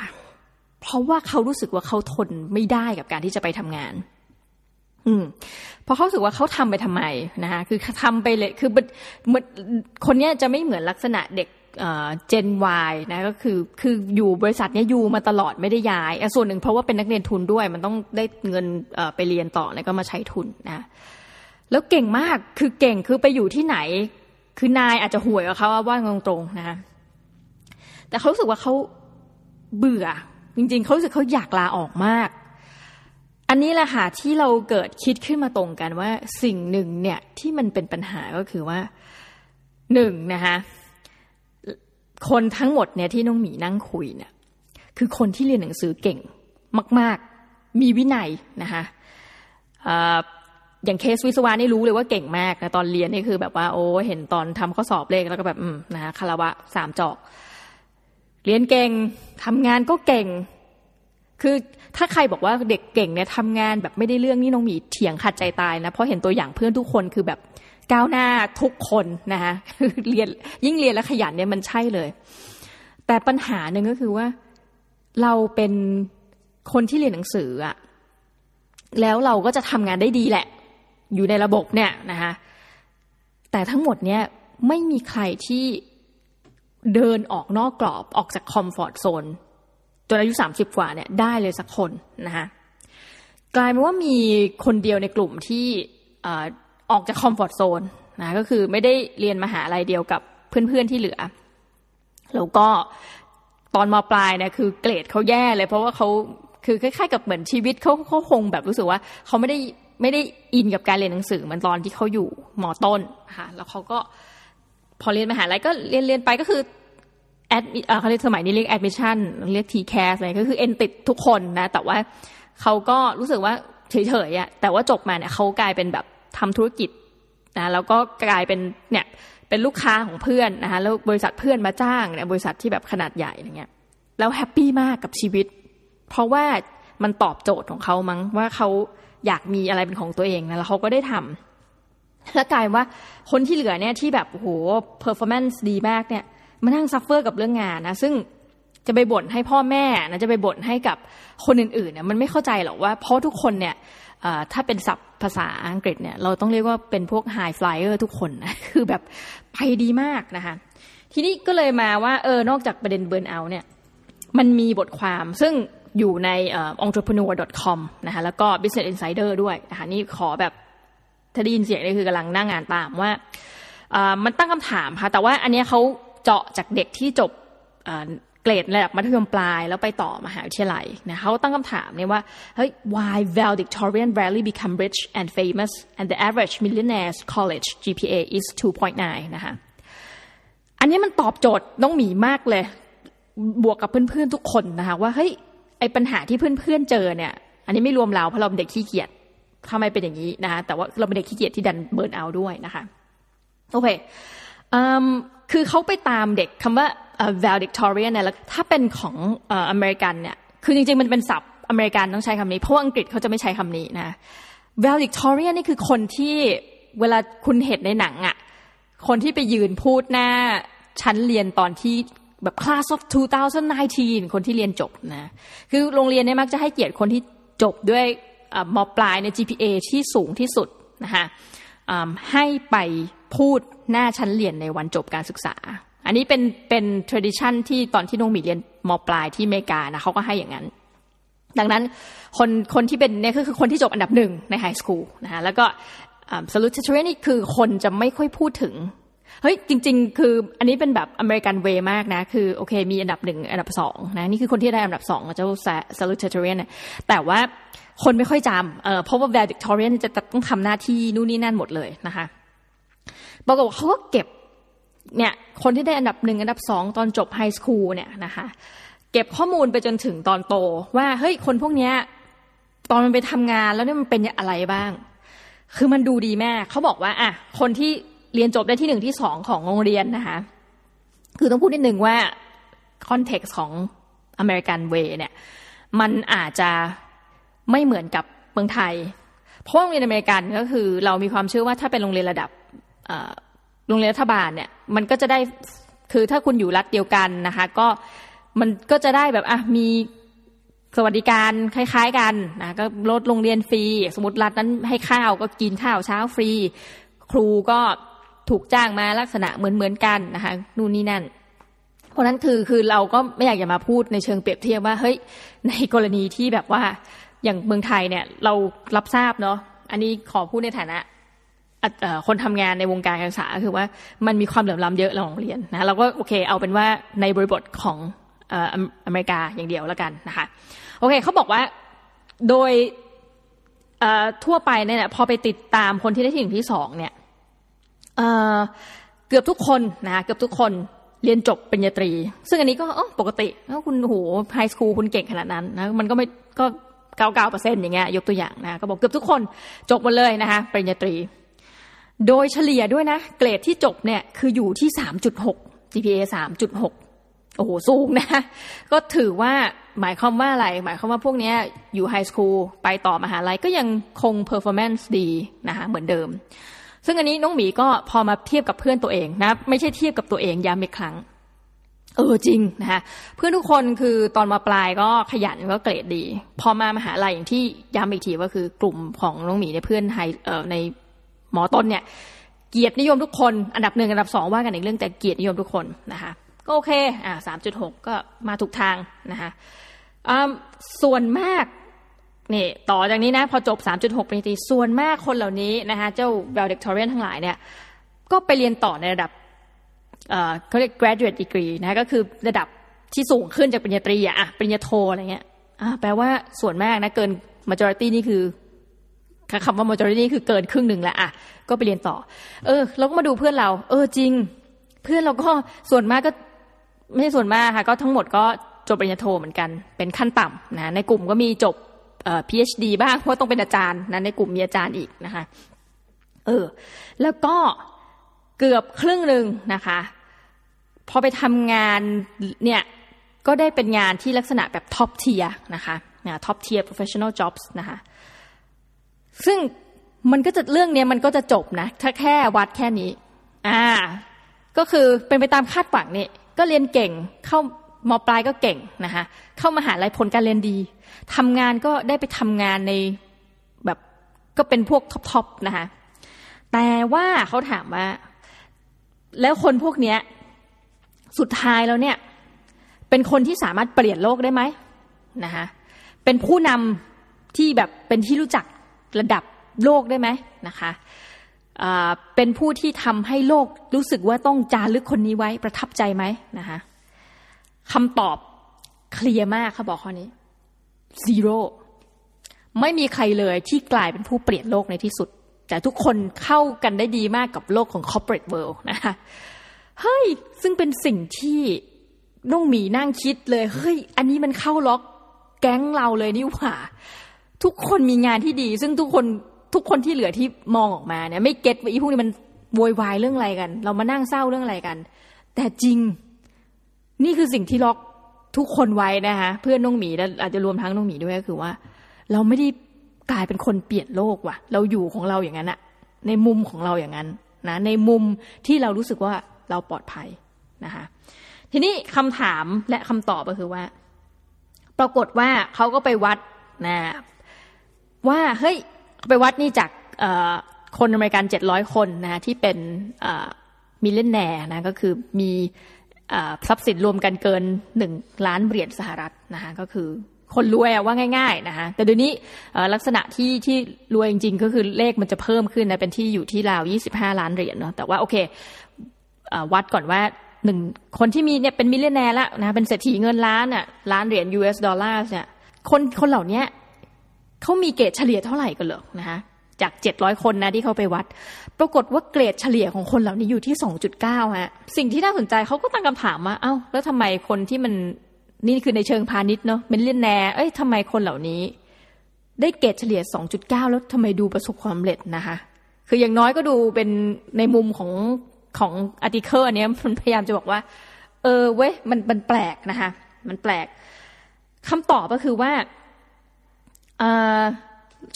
เพราะว่าเขารู้สึกว่าเขาทนไม่ได้กับการที่จะไปทำงาน อืมเพราะเขาสึกว่าเขาทำไปทำไมนะคะคือทำไปเลยคือเหมือนคนนี้ยจะไม่เหมือนลักษณะเด็ก เจน Y นะก็คือคืออยู่บริษัทนี้อยู่มาตลอดไม่ได้ย้ายส่วนหนึ่งเพราะว่าเป็นนักเรียนทุนด้วย มันต้องได้เงินไปเรียนต่อแล้วก็มาใช้ทุนนะแล้วเก่งมากคือเก่งคือไปอยู่ที่ไหน คือนายอาจจะห่วยกับเขาว่าตรงๆนะแต่เขารู้สึกว่าเขาเบื่อ จริงๆเขารู้สึกเขาอยากลาออกมาก อันนี้แหละค่ะที่เราเกิดคิดขึ้นมาตรงกันว่าสิ่งหนึ่งเนี่ยที่มันเป็นปัญหาก็คือว่าหนึ่งนะคะ คนทั้งหมดเนี่ยที่น้องหมีนั่งคุยเนี่ยคือคนที่เรียนหนังสือเก่งมาก ๆ มีวินัยนะคะอย่างเคสวิศวะนี่รู้เลยว่าเก่งมากนะตอนเรียนนี่คือแบบว่าโอ้เห็นตอนทำข้อสอบเลขแล้วก็แบบอืมนะคะคารวะสามจอก เรียนเก่งทำงานก็เก่ง คือถ้าใครบอกว่าเด็กเก่งเนี่ยทำงานแบบไม่ได้เรื่องนี่น้องหมีเถียงขัดใจตายนะเพราะเห็นตัวอย่างเพื่อนทุกคนคือแบบ ก้าวหน้าทุกคนนะคะเรียนยิ่งเรียนและขยันเนี่ยมันใช่เลย แต่ปัญหาหนึ่งก็คือว่าเราเป็นคนที่เรียนหนังสืออะแล้วเราก็จะทำงานได้ดีแหละ อยู่ในระบบเนี่ยนะคะแต่ทั้งหมดเนี่ยไม่มีใครที่เดินออกนอกกรอบออกจากคอมฟอร์ทโซนจนอายุสามสิบกว่าเนี่ยได้เลยสักคนนะคะกลายเป็นว่ามีคนเดียวในกลุ่มที่ ออกจาก comfort zone นะก็คือไม่ได้เรียนมหาลัยเดียวกับเพื่อนๆที่เหลือ แล้วก็ตอนมปลายเนี่ยคือเกรดเขาแย่เลยเพราะว่าเขาคือคล้ายๆกับเหมือนชีวิตเขาเขาคงแบบรู้สึกว่าเขาไม่ได้ไม่ได้ in กับการเรียนหนังสือเหมือนตอนที่เขาอยู่มต้นค่ะแล้วเขาก็พอเรียนมหาลัยก็เรียนเรียนไปก็คือแอดเขาเรียกสมัยนี้เรียก admission เรียก TCAS อะไรก็คือเอ็นติดทุกคนนะ แต่ว่าเขาก็รู้สึกว่าเฉยๆอะแต่ว่าจบมาเนี่ยเขากลายเป็นแบบ ทำธุรกิจนะแล้วก็กลายเป็นเนี่ยเป็นลูกค้าของเพื่อนนะคะแล้วบริษัทเพื่อนมาจ้างเนี่ยบริษัทที่แบบขนาดใหญ่อะไรเงี้ยแล้ว happy มากกับชีวิต เพราะว่ามันตอบโจทย์ของเขามั้งว่าเขาอยากมีอะไรเป็นของตัวเองนะแล้วเขาก็ได้ทำแล้วกลายว่าคนที่เหลือเนี่ยที่แบบโอ้โห performance ดีมากเนี่ยมานั่ง suffer กับเรื่องงานนะซึ่งจะไปบ่นให้พ่อแม่นะจะไปบ่นให้กับคนอื่นๆเนี่ยมันไม่เข้าใจหรอกว่าเพราะทุกคนเนี่ย ถ้าเป็นศัพท์ภาษาอังกฤษเนี่ยเราต้องเรียกว่าเป็นพวกไฮฟลายเออร์ทุกคนนะคือแบบไปดีมากนะคะทีนี้ก็เลยมาว่าเออนอกจากประเด็นเบิร์นเอาเนี่ยมันมีบทความซึ่งอยู่ใน entrepreneur.com นะคะแล้วก็ business insider ด้วยนะคะนี่ขอแบบถ้าได้ยินเสียงนี่คือกำลังนั่งงานตามว่ามันตั้งคำถามค่ะแต่ว่าอันนี้เขาเจาะจากเด็กที่จบ เกรดระดับมัธยมปลาย แล้วไปต่อมหาวิทยาลัยนะเขาตั้งคำถามเนี่ยว่าเฮ้ย why valedictorian rarely become rich and famous and the average millionaire's college GPA is 2.9 นะคะอันนี้มันตอบโจทย์น้องหมีมากเลย บวกกับเพื่อนๆทุกคนนะคะว่าเฮ้ยไอปัญหาที่เพื่อนๆเจอเนี่ย อันนี้ไม่รวมเราเพราะเราเป็นเด็กขี้เกียจทำไมเป็นอย่างนี้นะคะแต่ว่าเราเป็นเด็กขี้เกียจที่ดันเบิร์นเอาด้วยนะคะโอเคคือเขาไปตามเด็กคำว่า valedictorian เนี่ยแล้วถ้าเป็นของอเมริกันเนี่ยคือจริงๆ มันเป็นศัพท์อเมริกันต้องใช้คำนี้ เพราะาอังกฤษเขาจะไม่ใช้คำนี้นะ valedictorian นี่คือคนที่เวลาคุณเห็นในหนังอะ่ะคนที่ไปยืนพูดหน้าชั้นเรียนตอนที่แบบ class of 2019 คนที่เรียนจบนะ คือโรงเรียนเนี่ยมักจะให้เกียรติคนที่จบด้วยมปลายใน GPA ที่สูงที่สุดนะคะให้ไปพูดหน้าชั้นเรียนในวันจบการศึกษา อันนี้เป็นเป็น tradition ที่ตอนที่น้องหมีเรียนมปลายที่อเมริกานะเขาก็ให้อย่างนั้น ดังนั้นคนคนที่เป็นเนี่ยคือคนที่จบอันดับหนึ่งใน high school นะคะแล้วก็ salutatorian นี่คือคนจะไม่ค่อยพูดถึงเฮ้ยจริง ๆ คืออันนี้เป็นแบบ American way มากนะ คือโอเค มีอันดับหนึ่งอันดับสองนะนี่คือคนที่ได้อันดับสองเจ้าsalutatorian เนี่ยแต่ว่าคนไม่ค่อยจำเพราะว่า valedictorian จะต้องทำหน้าที่นู่นนี่นั่นหมดเลยนะคะบอกว่าเขาก็เก็บ เนี่ยคนที่ได้อันดับหนึ่งอันดับสองตอนจบ high school เนี่ยนะคะเก็บข้อมูลไปจนถึงตอนโต ว่าเฮ้ยคนพวกเนี้ยตอนมันไปทำงานแล้วเนี่ยมันเป็นอะไรบ้าง คือมันดูดีแม่เขาบอกว่าอะคนที่เรียนจบได้ที่หนึ่งที่สองของโรงเรียนนะคะคือต้องพูดนิดหนึ่งว่า context ของ American way เนี่ยมันอาจจะไม่เหมือนกับเมืองไทย เพราะโรงเรียนอเมริกันก็คือเรามีความเชื่อว่าถ้าเป็นโรงเรียนระดับ โรงเรียนรัฐบาลเนี่ยมันก็จะได้คือถ้าคุณอยู่รัฐเดียวกันนะคะ ก็มันก็จะได้แบบอะมีสวัสดิการคล้าย ๆกันนะก็รถโรงเรียนฟรี สมมติรัฐนั้นให้ข้าวก็กินข้าวเช้าฟรี ครูก็ถูกจ้างมาลักษณะเหมือนเหมือนกันนะคะนู่นนี่นั่นเพราะนั้นคือคือเราก็ไม่อยากจะมาพูดในเชิงเปรียบเทียบว่าเฮ้ยในกรณีที่แบบว่าอย่างเมืองไทยเนี่ยเรารับทราบเนาะอันนี้ขอพูดในฐานะ คนทำงานในวงการการศึกษาคือว่ามันมีความเหลื่อมล้าเยอะเราโรงเรียนนะเราก็โอเคเอาเป็นว่าในบริบทของอเมริกาอย่างเดียวแล้วกันนะคะโอเคเขาบอกว่าโดยทั่วไปเนี่ยพอไปติดตามคนที่ได้ที่หนึ่งที่สองเนี่ยเกือบทุกคนนะเกือบทุกคนเรียนจบปริญญาตรี ซึ่งอันนี้ก็ปกติแล้วคุณโหไฮสคูลคุณเก่งขนาดนั้นนะมันก็ไม่ก็เก้าเก้าเปอร์เซ็นต์อย่างเงี้ยยกตัวอย่างนะก็บอกเกือบทุกคนจบหมดเลยนะคะปริญญาตรี โดยเฉลี่ยด้วยนะ เกรดที่จบเนี่ยคืออยู่ที่ 3.6 GPA 3.6 โอ้โห สูงนะ ก็ถือว่าหมายความว่าอะไร หมายความว่าพวกนี้อยู่ high school ไปต่อมหาลัยก็ยังคง performance ดีนะคะเหมือนเดิม ซึ่งอันนี้น้องหมีก็พอมาเทียบกับเพื่อนตัวเองนะ ไม่ใช่เทียบกับตัวเองย้ำอีกครั้ง เออจริงนะคะเพื่อนทุกคนคือตอนมอปลายก็ขยันก็เกรดดี พอมามหาลัยอย่างที่ย้ำอีกทีว่าคือกลุ่มของน้องหมีในเพื่อน high เอ่อใน มอต้นเนี่ยเกียรตินิยมทุกคนอันดับหนึ่งอันดับสองว่ากันอีกเรื่องแต่เกียรตินิยมทุกคนนะคะก็โอเคอ่าสามจุดหกก็มาถูกทางนะคะส่วนมากนี่ต่อจากนี้นะพอจบ 3.6ปริญญาตรีส่วนมากคนเหล่านี้นะคะเจ้าเบลเด็กทอร์เรนทั้งหลายเนี่ยก็ไปเรียนต่อในระดับเขาเรียก graduate degree นะก็คือระดับที่สูงขึ้นจากปริญญาตรีอะปริญญาโทอะไรเงี้ยแปลว่าส่วนมากนะเกิน majority นี่คือ คำว่า majority คือเกินครึ่งหนึ่งแล้วอะก็ไปเรียนต่อ เออ เราก็มาดูเพื่อนเรา เออจริง เพื่อนเราก็ส่วนมากก็ไม่ใช่ส่วนมากค่ะ ก็ทั้งหมดก็จบปริญญาโทเหมือนกัน เป็นขั้นต่ำนะในกลุ่มก็มีจบเอ่อ PhD บ้างเพราะต้องเป็นอาจารย์นะในกลุ่มมีอาจารย์อีกนะคะ เออ แล้วก็เกือบครึ่งหนึ่งนะคะ พอไปทำงานเนี่ยก็ได้เป็นงานที่ลักษณะแบบท็อปเทียนะคะท็อปเทีย professional jobs นะคะ ซึ่งมันก็จะเรื่องเนี้ยมันก็จะจบนะถ้าแค่วัดแค่นี้ อ่า ก็คือเป็นไปตามคาดหวังนี่ก็เรียนเก่งเข้ามปลายก็เก่งนะคะเข้ามาหาลัยผลการเรียนดีทำงานก็ได้ไปทำงานในแบบก็เป็นพวกท็อปๆนะคะแต่ว่าเขาถามว่า แล้วคนพวกเนี้ย สุดท้ายแล้วเนี่ย เป็นคนที่สามารถเปลี่ยนโลกได้ไหมนะคะเป็นผู้นำที่แบบเป็นที่รู้จัก ระดับโลกได้ไหมนะคะเป็นผู้ที่ทำให้โลกรู้สึกว่าต้องจารึกคนนี้ไว้ประทับใจไหมนะคะคำตอบเคลียร์มากเขาบอกข้อนี้ zero ไม่มีใครเลยที่กลายเป็นผู้เปลี่ยนโลกในที่สุด แต่ทุกคนเข้ากันได้ดีมากกับโลกของ corporate world นะคะเฮ้ย ซึ่งเป็นสิ่งที่น้องหมีนั่งคิดเลย เฮ้ย อันนี้มันเข้าล็อกแก๊งเราเลยนี่หว่า ทุกคนมีงานที่ดี ซึ่งทุกคนทุกคนที่เหลือที่มองออกมาเนี่ยไม่เก็ตว่าอีพวกนี้มันโวยวายเรื่องอะไรกัน เรามานั่งเศร้าเรื่องอะไรกัน แต่จริง นี่คือสิ่งที่ล็อกทุกคนไว้นะคะเพื่อนน้องหมีและอาจจะรวมทั้งน้องหมีด้วยก็คือว่า เราไม่ได้กลายเป็นคนเปลี่ยนโลกว่ะ เราอยู่ของเราอย่างนั้นอะในมุมของเราอย่างนั้นนะในมุมที่เรารู้สึกว่าเราปลอดภัยนะคะทีนี้คำถามและคำตอบก็คือว่า ปรากฏว่าเขาก็ไปวัดนะ ว่าเฮ้ยไปวัดนี่จากคนอเมริกันเจ็ดร้อยคนนะที่เป็นมิเลนแนร์นะก็คือมีทรัพย์สินรวมกันเกินหนึ่งล้านเหรียญสหรัฐนะคะก็คือคนรวยว่าง่ายๆนะคะแต่เดี๋ยวนี้ลักษณะที่ที่รวยจริงๆ ก็คือเลขมันจะเพิ่มขึ้นนะเป็นที่อยู่ที่ราว 25 ล้านเหรียญเนาะแต่ว่าโอเควัดก่อนว่าหนึ่งคนที่มีเนี่ยเป็น millionaire ละนะเป็นเศรษฐีเงินล้านอะล้านเหรียญ US ดอลลาร์เนี่ยคนคนเหล่านี้ เขามีเกรดเฉลี่ยเท่าไหร่กันเหรอนะคะจากเจ็ดร้อยคนนะที่เขาไปวัด ปรากฏว่าเกรดเฉลี่ยของคนเหล่านี้อยู่ที่สองจุดเก้าฮะ สิ่งที่น่าสนใจเขาก็ตั้งคำถามว่าเอ้า แล้วทำไมคนที่มันนี่คือในเชิงพาณิชย์เนาะเป็นเลียนแนเอ้ยทำไมคนเหล่านี้ ได้เกรดเฉลี่ยสองจุดเก้าแล้วทำไมดูประสบความสำเร็จนะคะ คืออย่างน้อยก็ดูเป็นในมุมของของอาร์ติเคิลอันนี้มันพยายามจะบอกว่า เออเว้ยมันมันแปลกนะคะ มันแปลกคำตอบก็คือว่า อ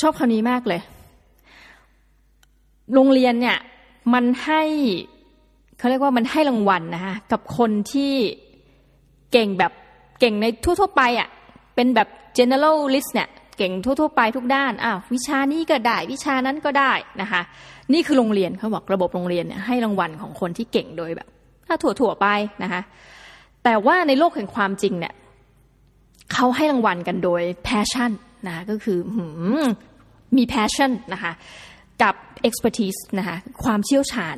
ชอบคำนี้มากเลย โรงเรียนเนี่ยมันให้เขาเรียกว่ามันให้รางวัลนะคะกับคนที่เก่งแบบเก่งในทั่ว ๆ ไปอะ่ะเป็นแบบ generalist เนี่ยเก่งทั่ว ๆ ไปทุกด้านอ้าววิชานี้ก็ได้ วิชานั้นก็ได้นะคะนี่คือโรงเรียนเขาบอกระบบโรงเรียนเนี่ยให้รางวัลของคนที่เก่งโดยแบบถ้าถั่วๆไปนะคะแต่ว่าในโลกแห่งความจริงเนี่ยเขาให้รางวัลกันโดย passion น นะก็คือมี passion นะคะกับ expertise นะคะความเชี่ยวชาญ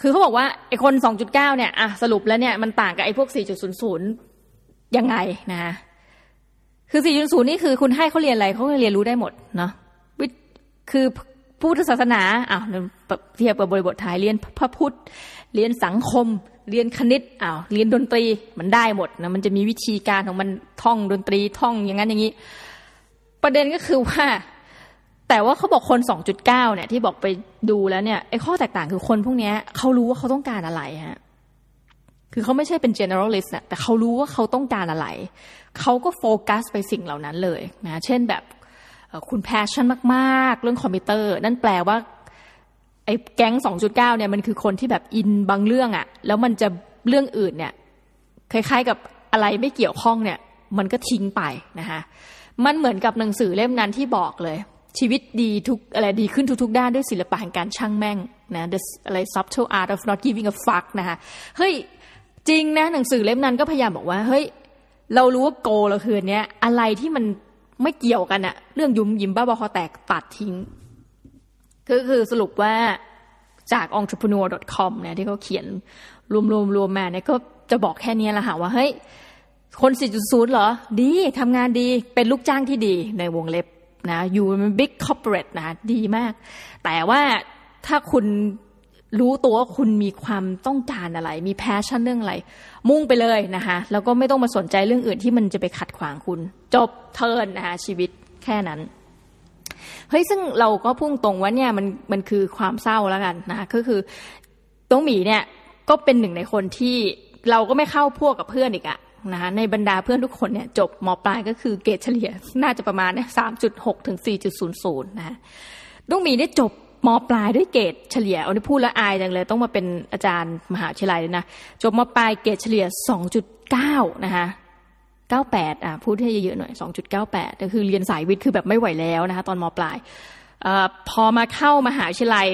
คือเขาบอกว่าไอ้คน 2.9 เนี่ยอะสรุปแล้วเนี่ยมันต่างกับไอ้พวก 4.00 ยังไงนะคะคือ 4.0 นี่คือคุณให้เขาเรียนอะไรเขาเรียนรู้ได้หมดเนาะคือพุทธศาสนาอ้าวเทียบกับบริบทไทยเรียนพระพุทธ เรียนสังคม เรียนคณิตอ้าวเรียนดนตรีมันได้หมดนะมันจะมีวิธีการของมันท่องดนตรีท่องอย่างนั้นอย่างนี้ ประเด็นก็คือว่า แต่ว่าเขาบอกคน 2.9 เนี่ย ที่บอกไปดูแล้วเนี่ยไอ้ข้อแตกต่างคือคนพวกนี้เขารู้ว่าเขาต้องการอะไรฮะคือเขาไม่ใช่เป็น generalist นะแต่เขารู้ว่าเขาต้องการอะไร เขาก็โฟกัสไปสิ่งเหล่านั้นเลยนะเช่นแบบคุณ passion มาก ๆ เรื่องคอมพิวเตอร์ นั่นแปลว่า ไอ้แก๊ง2.9เก้าเนี่ยมันคือคนที่แบบอินบางเรื่องอะแล้วมันจะเรื่องอื่นเนี่ยคล้ายๆกับอะไรไม่เกี่ยวข้องเนี่ยมันก็ทิ้งไปนะคะมันเหมือนกับหนังสือเล่มนั้นที่บอกเลย ชีวิตดีทุกอะไรดีขึ้นทุกๆด้านด้วยศิลปะแห่งการช่างแม่งนะ the อะไร subtle art of not giving a fuck นะคะเฮ้ยจริงนะหนังสือเล่มนั้นก็พยายามบอกว่าเฮ้ยเรารู้ว่าโกเราคือเนี้ยอะไรที่มันไม่เกี่ยวกันอะเรื่องยุ่มยิ้มบ้าบอคอแตกตัดทิ้ง คือคือสรุปว่าจาก entrepreneur.com เนี่ยที่เขาเขียนรวมรวมรวมมาเนี่ยก็จะบอกแค่นี้ละค่ะว่าเฮ้ยคน 4.0 เหรอ ดีทำงานดีเป็นลูกจ้างที่ดีในวงเล็บนะอยู่เป็น big corporate นะดีมาก แต่ว่าถ้าคุณรู้ตัวว่าคุณมีความต้องการอะไร มีแพชชั่นเรื่องอะไร มุ่งไปเลยนะคะแล้วก็ไม่ต้องมาสนใจเรื่องอื่นที่มันจะไปขัดขวางคุณ จบเทิร์นนะคะชีวิตแค่นั้น เฮ้ยซึ่งเราก็พุ่งตรงว่าเนี่ยมันมันคือความเศร้าแล้วกันนะก็คือต้องหมีเนี่ยก็เป็นหนึ่งในคนที่เราก็ไม่เข้าพวกกับเพื่อนอีกอะนะคะในบรรดาเพื่อนทุกคนเนี่ยจบมปลายก็คือเกรดเฉลี่ยน่าจะประมาณเนี่ยสามจุดหกถึงสี่จุดศูนย์ศูนย์นะต้องมีได้จบมปลายด้วยเกรดเฉลี่ยเอาที่พูดแล้วอายจังเลย ต้องมาเป็นอาจารย์มหาวิทยาลัยเลยนะจบมปลายเกรดเฉลี่ยสองจุดเก้านะคะ เก้าแปดอะพูดให้เยอะๆหน่อยสองจุดเก้าแปดก็คือเรียนสายวิทย์คือแบบไม่ไหวแล้วนะคะตอนมปลายพอมาเข้ามหาวิทยาลัย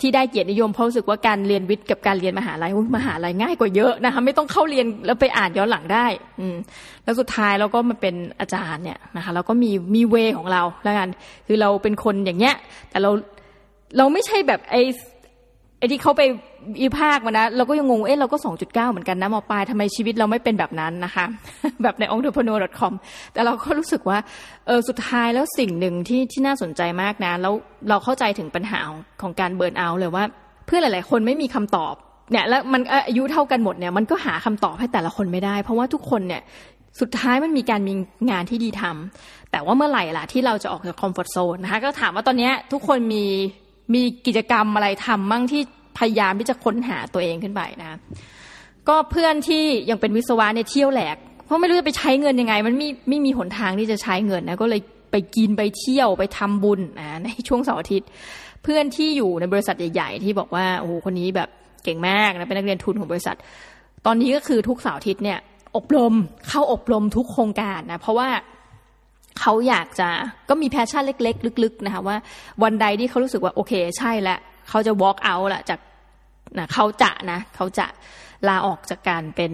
ที่ได้เกียรตินิยมเพราะรู้สึกว่าการเรียนวิทย์กับการเรียนมหาลัยมหาลัยง่ายกว่าเยอะนะคะไม่ต้องเข้าเรียนแล้วไปอ่านย้อนหลังได้อืแล้วสุดท้ายเราก็มาเป็นอาจารย์เนี่ยนะคะเราก็มีมีเวของเราแล้วกันคือเราเป็นคนอย่างเงี้ยแต่เราเราไม่ใช่แบบไอ ไอ้ที่เขาไปอีภาคมานะเราก็ยังงงเอ๊ะเราก็สองจุดเก้าเหมือนกันนะมอปลายทำไมชีวิตเราไม่เป็นแบบนั้นนะคะ แบบใน entrepreneur.com แต่เราก็รู้สึกว่าเออสุดท้ายแล้วสิ่งหนึ่งที่ที่น่าสนใจมากนะแล้วเราเข้าใจถึงปัญหาของของการเบิร์นเอาเลยว่า เพื่อนหลาย ๆ คนไม่มีคำตอบเนี่ยแล้วมันอายุเท่ากันหมดเนี่ยมันก็หาคำตอบให้แต่ละคนไม่ได้ เพราะว่าทุกคนเนี่ยสุดท้ายมันมีการมีงานที่ดีทำแต่ว่าเมื่อไหร่ล่ะที่เราจะออกจากคอมฟอร์ทโซนนะคะก็ถามว่าตอนนี้ทุกคนมี มีกิจกรรมอะไรทำมั่งที่พยายามที่จะค้นหาตัวเองขึ้นไปนะ ก็เพื่อนที่ยังเป็นวิศวะเนี่ยเที่ยวแหลก เพราะไม่รู้จะไปใช้เงินยังไง มันไม่ไม่มีหนทางที่จะใช้เงินนะก็เลยไปกินไปเที่ยวไปทำบุญนะในช่วงเสาร์อาทิตย์ เพื่อนที่อยู่ในบริษัทใหญ่ ๆ ที่บอกว่าโอ้โหคนนี้แบบเก่งมากนะเป็นนักเรียนทุนของบริษัท ตอนนี้ก็คือทุกเสาร์อาทิตย์เนี่ยอบรมเข้าอบรมทุกโครงการนะเพราะว่า เขาอยากจะก็มีแพชชั่นเล็ก ๆ ลึก ๆ นะคะว่าวันใดที่เขารู้สึกว่าโอเคใช่แล้วเขาจะ walk out ละจากนะเขาจะนะเขาจะลาออกจากการเป็น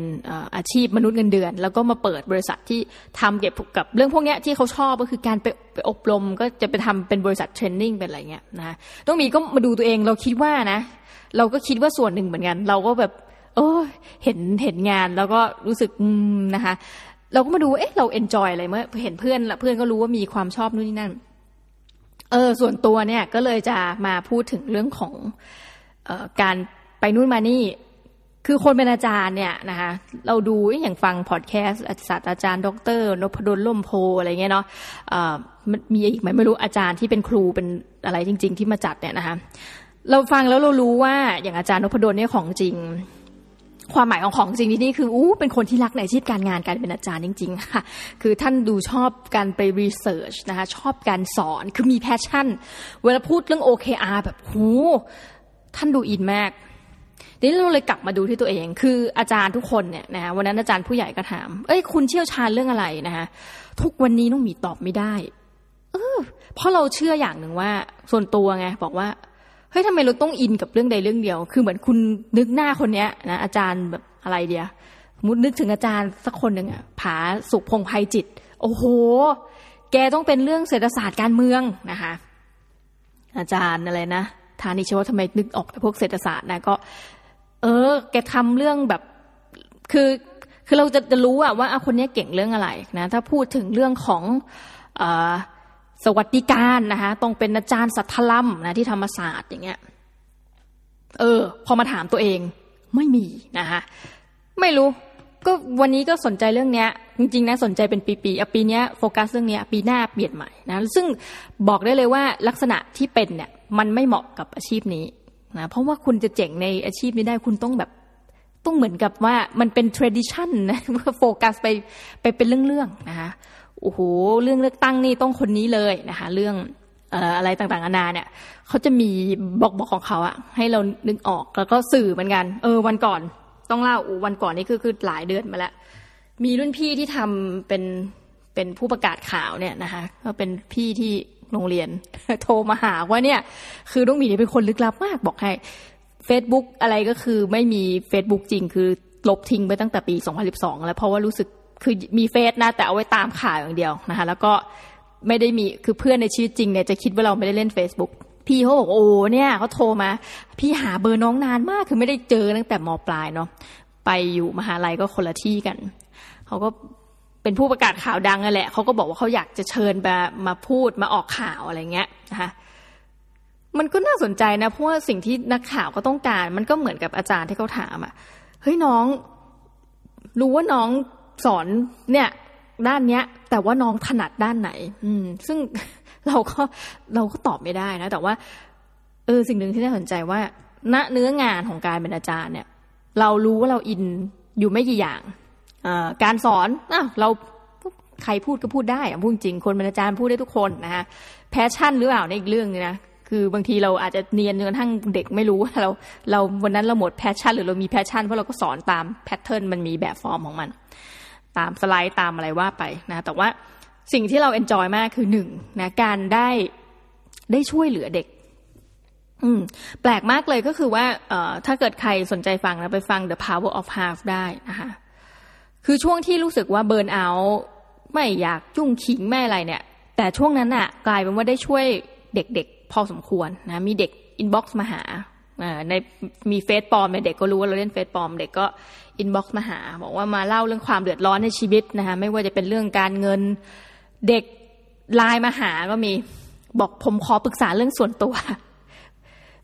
อาชีพมนุษย์เงินเดือน แล้วก็มาเปิดบริษัทที่ทำเกี่ยวกับเรื่องพวกนี้ที่เขาชอบก็คือการไปไปอบรมก็จะไปทำเป็นบริษัท training เป็นอะไรเงี้ยนะต้องมีก็มาดูตัวเองเราคิดว่านะ เราก็คิดว่าส่วนหนึ่งเหมือนกัน เราก็แบบเออเห็นเห็นงานแล้วก็รู้สึกนะคะ เราก็มาดูเอ๊ะเรา enjoy อะไรเมื่อเห็นเพื่อนละเพื่อนก็รู้ว่ามีความชอบนู่นนี่นั่น เออ ส่วนตัวเนี่ยก็เลยจะมาพูดถึงเรื่องของออการไปนู่นมานี่ คือคนเป็นอาจารย์เนี่ยนะคะเราดูอย่างฟังพอดแคสต์ศาสตราจารย์ ดรนพดลล่มโพอะไรเงี้ยเนาะมันมีอีกไหมไม่รู้อาจารย์ที่เป็นครูเป็นอะไรจริง ๆ ที่มาจัดเนี่ยนะคะเราฟังแล้วเรารู้ว่าอย่างอาจารย์นพดลเนี่ยของจริง ความหมายของของจริงที่นี่คืออู้เป็นคนที่รักในอาชีพการงานการเป็นอาจารย์จริงๆค่ะคือท่านดูชอบการไป research นะคะชอบการสอนคือมี passion เวลาพูดเรื่อง OKR แบบหูท่านดูอินมากนี้เราเลยกลับมาดูที่ตัวเอง คืออาจารย์ทุกคนเนี่ยนะวันนั้นอาจารย์ผู้ใหญ่ก็ถาม เอ้ยคุณเชี่ยวชาญเรื่องอะไรนะคะทุกวันนี้น้องหมีตอบไม่ได้ เออเพราะเราเชื่ออย่างหนึ่งว่า ส่วนตัวไงบอกว่า เฮ้ยทำไมเราต้องอินกับเรื่องใดเรื่องเดียว คือเหมือนคุณนึกหน้าคนเนี้ยนะอาจารย์แบบอะไรเดียมุดนึกถึงอาจารย์สักคนหนึ่งอะผาสุขพงภัยจิต โอ้โห แกต้องเป็นเรื่องเศรษฐศาสตร์การเมืองนะคะ อาจารย์อะไรนะทานิชว่าทำไมนึกออกแต่พวกเศรษฐศาสตร์นะก็ เออ แกทำเรื่องแบบคือคือเราจะจะรู้อะว่าคนนี้เก่งเรื่องอะไรนะ ถ้าพูดถึงเรื่องของอ สวัสดิการนะคะต้องเป็นอาจารย์สัทธลัมนะที่ธรรมศาสตร์อย่างเงี้ย เออ พอมาถามตัวเองไม่มีนะคะไม่รู้ ก็วันนี้ก็สนใจเรื่องเนี้ย จริงๆนะสนใจเป็นปีๆปีเนี้ยโฟกัสเรื่องเนี้ย ปีหน้าเปลี่ยนใหม่นะซึ่งบอกได้เลยว่าลักษณะที่เป็นเนี่ย มันไม่เหมาะกับอาชีพนี้นะเพราะว่าคุณจะเจ๋งในอาชีพนี้ได้คุณต้องแบบต้องเหมือนกับว่ามันเป็น tradition นะโฟกัสไปไปเป็นเรื่องๆนะคะ โอ้โหเรื่องเลือกตั้งนี่ต้องคนนี้เลยนะคะ เรื่องอะไรต่างๆนานาเนี่ยเขาจะมีบอกบอกของเขาอะให้เรานึกออกแล้วก็สื่อเหมือนกัน เออ วันก่อนต้องเล่าวันก่อนนี่คือคือหลายเดือนมาแล้ว มีรุ่นพี่ที่ทำเป็นเป็นผู้ประกาศข่าวเนี่ยนะคะก็เป็นพี่ที่โรงเรียนโทรมาหาว่าเนี่ย คือน้องหมีเป็นคนลึกลับมากบอกให้ Facebook อะไรก็คือไม่มี Facebook จริงคือลบทิ้งไปตั้งแต่ปี 2012 แล้วเพราะว่ารู้สึก คือมีเฟซนะแต่เอาไว้ตามข่าวอย่างเดียวนะคะ แล้วก็ไม่ได้มีคือเพื่อนในชีวิตจริงเนี่ยจะคิดว่าเราไม่ได้เล่น Facebook พี่เขาบอกโอ้เนี่ยเขาโทรมา พี่หาเบอร์น้องนานมาก คือไม่ได้เจอตั้งแต่มปลายเนาะไปอยู่มหาลัยก็คนละที่กันเขาก็เป็นผู้ประกาศข่าวดังนั่นแหละเขาก็บอกว่าเขาอยากจะเชิญมามาพูดมาออกข่าวอะไรเงี้ยนะคะมันก็น่าสนใจนะเพราะว่าสิ่งที่นักข่าวก็ต้องการ มันก็เหมือนกับอาจารย์ที่เขาถามอะเฮ้ยน้อง รู้ว่าน้อง สอนเนี่ยด้านเนี้ย แต่ว่าน้องถนัดด้านไหน อืม ซึ่งเราก็เราก็ตอบไม่ได้นะ แต่ว่า เออ สิ่งหนึ่งที่น่าสนใจว่า ณเนื้องานของการเป็นอาจารย์เนี่ย เรารู้ว่าเราอินอยู่ไม่กี่อย่างการสอนอะเราใครพูดก็พูดได้อะพูดจริงคนเป็นอาจารย์พูดได้ทุกคนนะคะ passion หรือเปล่าในอีกเรื่องนึงนะคือบางทีเราอาจจะเนียนจนกระทั่งเด็กไม่รู้ว่าเราเราวันนั้นเราหมด passion หรือเรามี passion เพราะเราก็สอนตาม pattern มันมีแบบฟอร์มของมัน ตามสไลด์ตามอะไรว่าไปนะแต่ว่าสิ่งที่เรา enjoy มากคือหนึ่งนะการได้ได้ช่วยเหลือเด็ก อืม แปลกมากเลยก็คือว่าเอ่อถ้าเกิดใครสนใจฟังนะไปฟัง The Power of Half ได้นะคะคือช่วงที่รู้สึกว่า burnout ไม่อยากจุ้งขิงไม่อะไรเนี่ย แต่ช่วงนั้นอะกลายเป็นว่าได้ช่วยเด็กๆ พอสมควรนะมีเด็ก inbox มาหา ในมีเฟซปลอมเด็กก็รู้ว่าเราเล่นเฟซปลอมเด็กก็ inbox มาหา บอกว่ามาเล่าเรื่องความเดือดร้อนในชีวิตนะคะไม่ว่าจะเป็นเรื่องการเงินเด็กไลน์มาหาก็มีบอกผมขอปรึกษาเรื่องส่วนตัว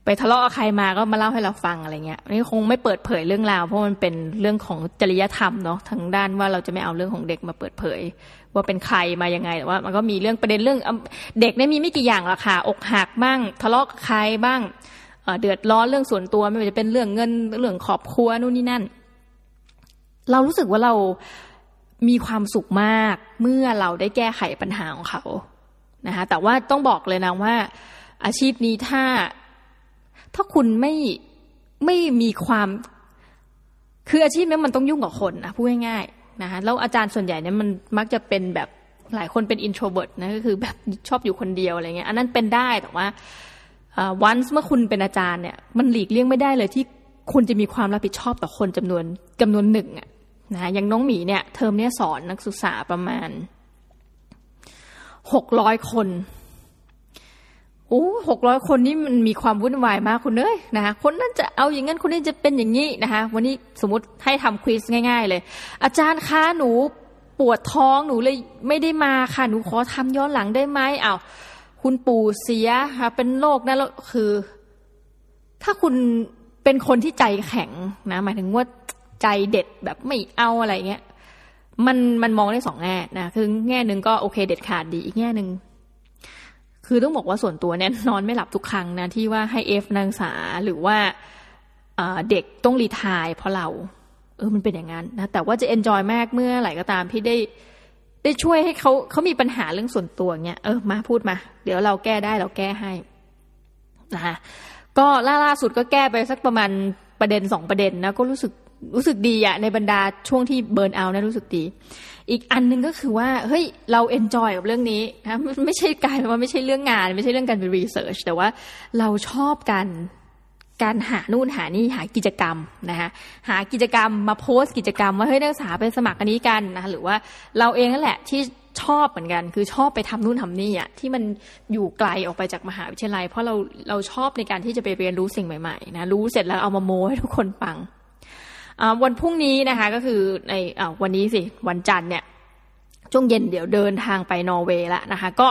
ไปทะเลาะกับใครมาก็มาเล่าให้เราฟังอะไรเงี้ยนี่คงไม่เปิดเผยเรื่องราว เพราะมันเป็นเรื่องของจริยธรรมเนาะทางด้านว่าเราจะไม่เอาเรื่องของเด็กมาเปิดเผย ว่าเป็นใครมายังไงแต่ว่า มันก็มีเรื่องประเด็นเรื่องเด็กเนี่ยมีไม่กี่อย่างหรอกค่ะอกหักบ้างทะเลาะกับใครบ้าง เดือดร้อนเรื่องส่วนตัวไม่ว่าจะเป็นเรื่องเงินเรื่องครอบครัวนู่นนี่นั่น เรารู้สึกว่าเรามีความสุขมากเมื่อเราได้แก้ไขปัญหาของเขานะคะแต่ว่าต้องบอกเลยนะว่า อาชีพนี้ถ้าถ้าคุณไม่ไม่มีความ คืออาชีพนี้มันต้องยุ่งกับคนนะพูดง่ายๆนะคะแล้วอาจารย์ส่วนใหญ่เนี่ยมันมักจะเป็นแบบหลายคนเป็น introvert นะก็คือแบบชอบอยู่คนเดียวอะไรเงี้ยอันนั้นเป็นได้แต่ว่า วันเมื่อคุณเป็นอาจารย์เนี่ยมันหลีกเลี่ยงไม่ได้เลยที่คุณจะมีความรับผิดชอบต่อคนจำนวนจำนวนหนึ่งอะนะอย่างน้องหมีเนี่ยเทอมเนี้ยสอนนักศึกษาประมาณหกร้อยคนโอ้หกร้อยคนนี้มันมีความวุ่นวายมากคุณเอ้ยนะคะคนนั้นจะเอาอย่างนั้นคนนี้จะเป็นอย่างนี้นะคะ วันนี้สมมติให้ทำควิสง่าย ๆ เลย อาจารย์คะหนูปวดท้องหนูเลยไม่ได้มาค่ะ หนูขอทำย้อนหลังได้ไหมอ้าว คุณปู่เสียค่ะเป็นโรคนั่นแล้วคือ ถ้าคุณเป็นคนที่ใจแข็งนะ หมายถึงว่าใจเด็ดแบบไม่เอาอะไรเงี้ยมันมันมองได้สองแง่นะคือแง่หนึ่งก็โอเคเด็ดขาดดีอีกแง่หนึ่งคือต้องบอกว่าส่วนตัวเนี่ยนอนไม่หลับทุกครั้งนะที่ว่าให้เอฟนางสาหรือว่าเด็กต้อง retire เพราะเรา เออมันเป็นอย่างนั้นนะแต่ว่าจะ enjoy มากเมื่อไหร่ก็ตามที่ได้ ได้ช่วยให้เขาเขามีปัญหาเรื่องส่วนตัวเนี้ยเออมาพูดมา เดี๋ยวเราแก้ได้เราแก้ให้นะคะก็ล่าล่าสุดก็แก้ไปสักประมาณประเด็นสองประเด็นนะก็รู้สึกรู้สึกดีอะในบรรดาช่วงที่ burnout นะรู้สึกดี อีกอันนึงก็คือว่าเฮ้ยเรา enjoy กับเรื่องนี้นะไม่ใช่กายเป็นว่าไม่ใช่เรื่องงาน ไม่ใช่เรื่องการเป็นรีเสิร์ชแต่ว่าเราชอบการ การหานู่นหานี่หากิจกรรมนะคะหากิจกรรมมาโพสต์กิจกรรมว่าเฮ้ยนักศึกษาไปสมัครอันนี้กันนะะหรือว่าเราเองนั่นแหละที่ชอบเหมือนกัน คือชอบไปทำนู่นทำนี่อะที่มันอยู่ไกลออกไปจากมหาวิทยาลัย เพราะเราเราชอบในการที่จะไปเรียนรู้สิ่งใหม่ๆนะรู้เสร็จแล้วเอามาโมให้ทุกคนฟังวันพรุ่งนี้นะคะก็คือในวันนี้สิวันจันทร์เนี่ยช่วงเย็นเดี๋ยวเดินทางไปนอร์เวย์แล้วนะคะ ก็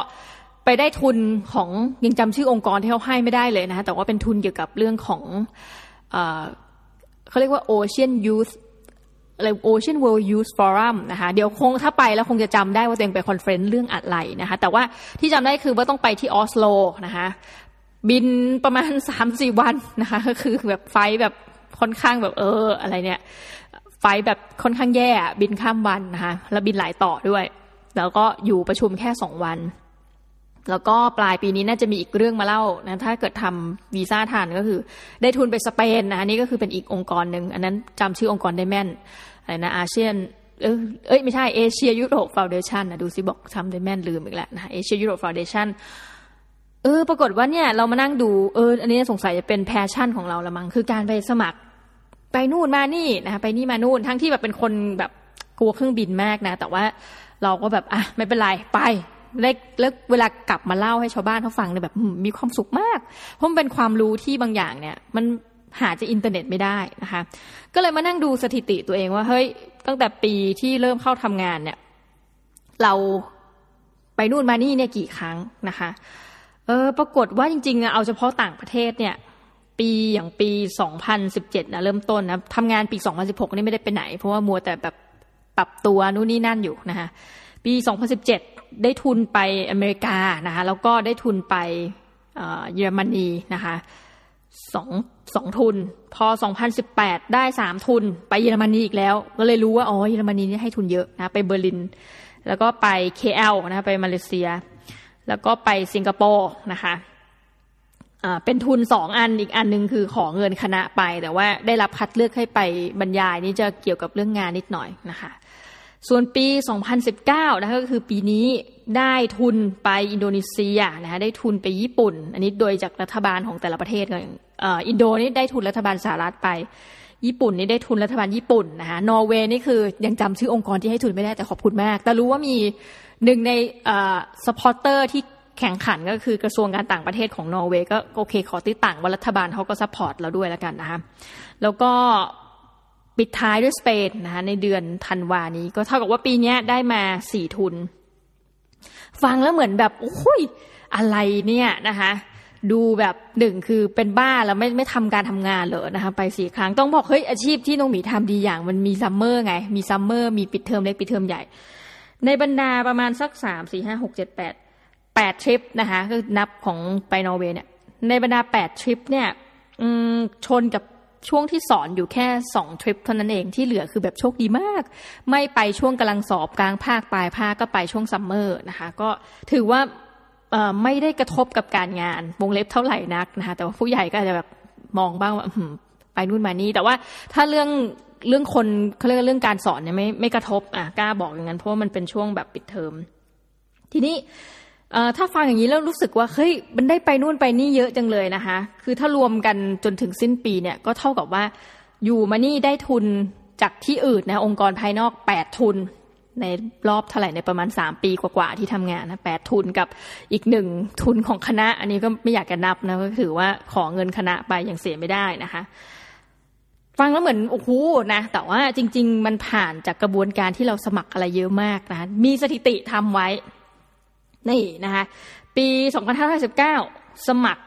ไปได้ทุนของยังจำชื่อองค์กรที่เขาให้ไม่ได้เลยนะคะแต่ว่าเป็นทุนเกี่ยวกับเรื่องของเขาเรียกว่า Ocean Youth อะไร Ocean World Youth Forum นะคะเดี๋ยวคงถ้าไปแล้วคงจะจำได้ว่าตัวเองไป conference เรื่องอะไรนะคะแต่ว่าที่จำได้คือว่าต้องไปที่ออสโลนะคะบินประมาณสามสี่วันนะคะก็คือแบบไฟแบบค่อนข้างแบบเอออะไรเนี่ยไฟแบบค่อนข้างแย่บินข้ามวันนะคะแล้วบินหลายต่อด้วย แล้วก็อยู่ประชุมแค่สองวัน แล้วก็ปลายปีนี้น่าจะมีอีกเรื่องมาเล่านะถ้าเกิดทำวีซ่าทันก็คือ ได้ทุนไปสเปนนะนี่ก็คือเป็นอีกองค์กรหนึ่งอันนั้นจำชื่อองค์กรได้แม่นอะไรนะอาเซียนเออเอ้ยไม่ใช่เอเชียยุโรปฟาวเดชันนะดูสิบอกทำได้แม่นลืมอีกแล้วนะเอเชียยุโรปฟาวเดชันเออปรากฏว่าเนี่ยเรามานั่งดูเอออันนี้สงสัยจะเป็น passion ของเราละมั้งคือการไปสมัครไปนู่นมานี่นะคะไปนี่มานู่นทั้งที่แบบเป็นคนแบบกลัวเครื่องบินมากนะ แต่ว่าเราก็แบบอะไม่เป็นไรไป เล็กเลิกเวลากลับมาเล่าให้ชาวบ้านเขาฟังเนี่ยแบบมีความสุขมาก เพราะมันเป็นความรู้ที่บางอย่างเนี่ย มันหาจากอินเทอร์เน็ตไม่ได้นะคะ ก็เลยมานั่งดูสถิติตัวเองว่าเฮ้ยตั้งแต่ปีที่เริ่มเข้าทำงานเนี่ย เราไปนู่นมานี่เนี่ยกี่ครั้งนะคะเอออ ปรากฏว่าจริงๆเอาเฉพาะต่างประเทศเนี่ย ปีอย่างปี 2017นะเริ่มต้นนะทำงานปี 2016 นี่ไม่ได้ไปไหน เพราะว่ามัวแต่แบบปรับตัวนู่นนี่นั่นอยู่นะคะปี 2017 ได้ทุนไปอเมริกานะคะแล้วก็ได้ทุนไปเยอรมนีนะคะสองสองทุน พอ 2018 ได้สามทุน ไปเยอรมนีอีกแล้ว ก็เลยรู้ว่าอ๋อเยอรมนีนี่ให้ทุนเยอะนะไปเบอร์ลิน แล้วก็ไป KL นะไปมาเลเซีย แล้วก็ไปสิงคโปร์นะคะเป็นทุนสองอันอีกอันหนึ่งคือขอเงินคณะไป แต่ว่าได้รับคัดเลือกให้ไปบรรยายนี่จะเกี่ยวกับเรื่องงานนิดหน่อยนะคะ ส่วนปี 2019 นะคะก็คือปีนี้ได้ทุนไปอินโดนีเซียนะคะได้ทุนไปญี่ปุ่น อันนี้โดยจากรัฐบาลของแต่ละประเทศอย่างอินโดนี่ได้ทุนรัฐบาลสหรัฐไป ญี่ปุ่นนี่ได้ทุนรัฐบาลญี่ปุ่นนะคะนอร์เวย์นี่คือยังจำชื่อองค์กรที่ให้ทุนไม่ได้แต่ขอบคุณมาก แต่รู้ว่ามีหนึ่งใน supporter ที่แข็งขันก็คือกระทรวงการต่างประเทศของนอร์เวย์ก็โอเคขอติ๊ต่างว่ารัฐบาลเขาก็ support เราด้วยแล้วกันนะคะแล้วก็ ปิดท้ายด้วยสเปนนะคะในเดือนธันวานี้ ก็เท่ากับว่าปีนี้ได้มาสี่ทุน ฟังแล้วเหมือนแบบโอ้ยอะไรเนี่ยนะคะดูแบบหนึ่งคือเป็นบ้าแล้วไม่ไม่ทำการทำงานเลยนะคะไปสี่ครั้งต้องบอกเฮ้ยอาชีพที่น้องหมีทำดีอย่างมันมี summer ไง มี summer มีปิดเทอมเล็กปิดเทอมใหญ่ ในบรรดาประมาณสักสามสี่ห้าหกเจ็ดแปดแปดทริปนะคะก็นับของไปนอร์เวย์เนี่ยในบรรดาแปดทริปเนี่ยชนกับ ช่วงที่สอนอยู่แค่สองทริปเท่านั้นเองที่เหลือคือแบบโชคดีมาก ไม่ไปช่วงกำลังสอบกลางภาคปลายภาคก็ไปช่วง summer นะคะ ก็ถือว่าไม่ได้กระทบกับการงานวงเล็บเท่าไหร่นักนะคะแต่ว่าผู้ใหญ่ก็อาจจะแบบมองบ้างว่าไปนู่นมานี่แต่ว่าถ้าเรื่องเรื่องคนเขาเรียกเรื่องการสอนเนี่ยไม่ไม่กระทบอะกล้าบอกอย่างนั้นเพราะว่ามันเป็นช่วงแบบปิดเทอมทีนี้ ถ้าฟังอย่างนี้แล้วรู้สึกว่าเฮ้ยมันได้ไปนู่นไปนี่เยอะจังเลยนะคะ คือถ้ารวมกันจนถึงสิ้นปีเนี่ยก็เท่ากับว่าอยู่มานี่ได้ทุนจากที่อื่นนะองค์กรภายนอกแปดทุน ในรอบเท่าไหร่ในประมาณสามปีกว่าๆที่ทำงานนะแปดทุนกับอีกหนึ่งทุนของคณะ อันนี้ก็ไม่อยากจะนับนะก็ถือว่าขอเงินคณะไปอย่างเสียไม่ได้นะคะฟังแล้วเหมือนโอ้โหนะแต่ว่าจริง ๆ มันผ่านจากกระบวนการที่เราสมัครอะไรเยอะมากนะมีสถิติทำไว้ นี่นะคะปี 2519สมัคร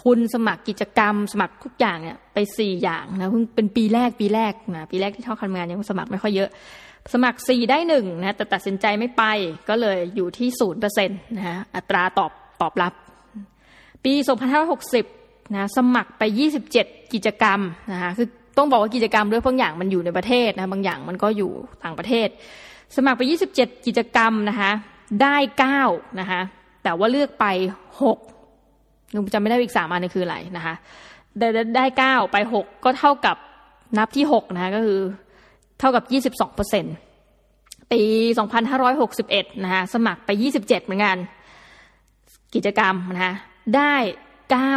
ทุนสมัครกิจกรรม สมัครทุกอย่างเนี่ยไปสี่อย่างนะเพิ่งเป็นปีแรกปีแรกนะปีแรกที่เข้าทำงานยังสมัครไม่ค่อยเยอะ สมัครสี่ได้หนึ่งนะแต่ตัดสินใจไม่ไปก็เลยอยู่ที่ศูนย์เปอร์เซ็นต์นะฮะอัตราตอบตอบรับ ปี2560นะสมัครไป 27 กิจกรรมนะคะคือต้องบอกว่ากิจกรรมด้วยบางอย่างมันอยู่ในประเทศนะบางอย่างมันก็อยู่ต่างประเทศ สมัครไป 27 กิจกรรมนะคะ ได้เก้านะคะแต่ว่าเลือกไปหกหนูจำไม่ได้อีกสามอันนี่คืออะไรนะคะได้ได้เก้าไปหกก็เท่ากับนับที่หกนะคะก็คือเท่ากับยี่สิบสองเปอร์เซ็นตปีสองพันห้าร้อยหกสิบเอ็ดนะคะสมัครไปยี่สิบเจ็ดเหมือนกัน กิจกรรมนะคะได้เก้า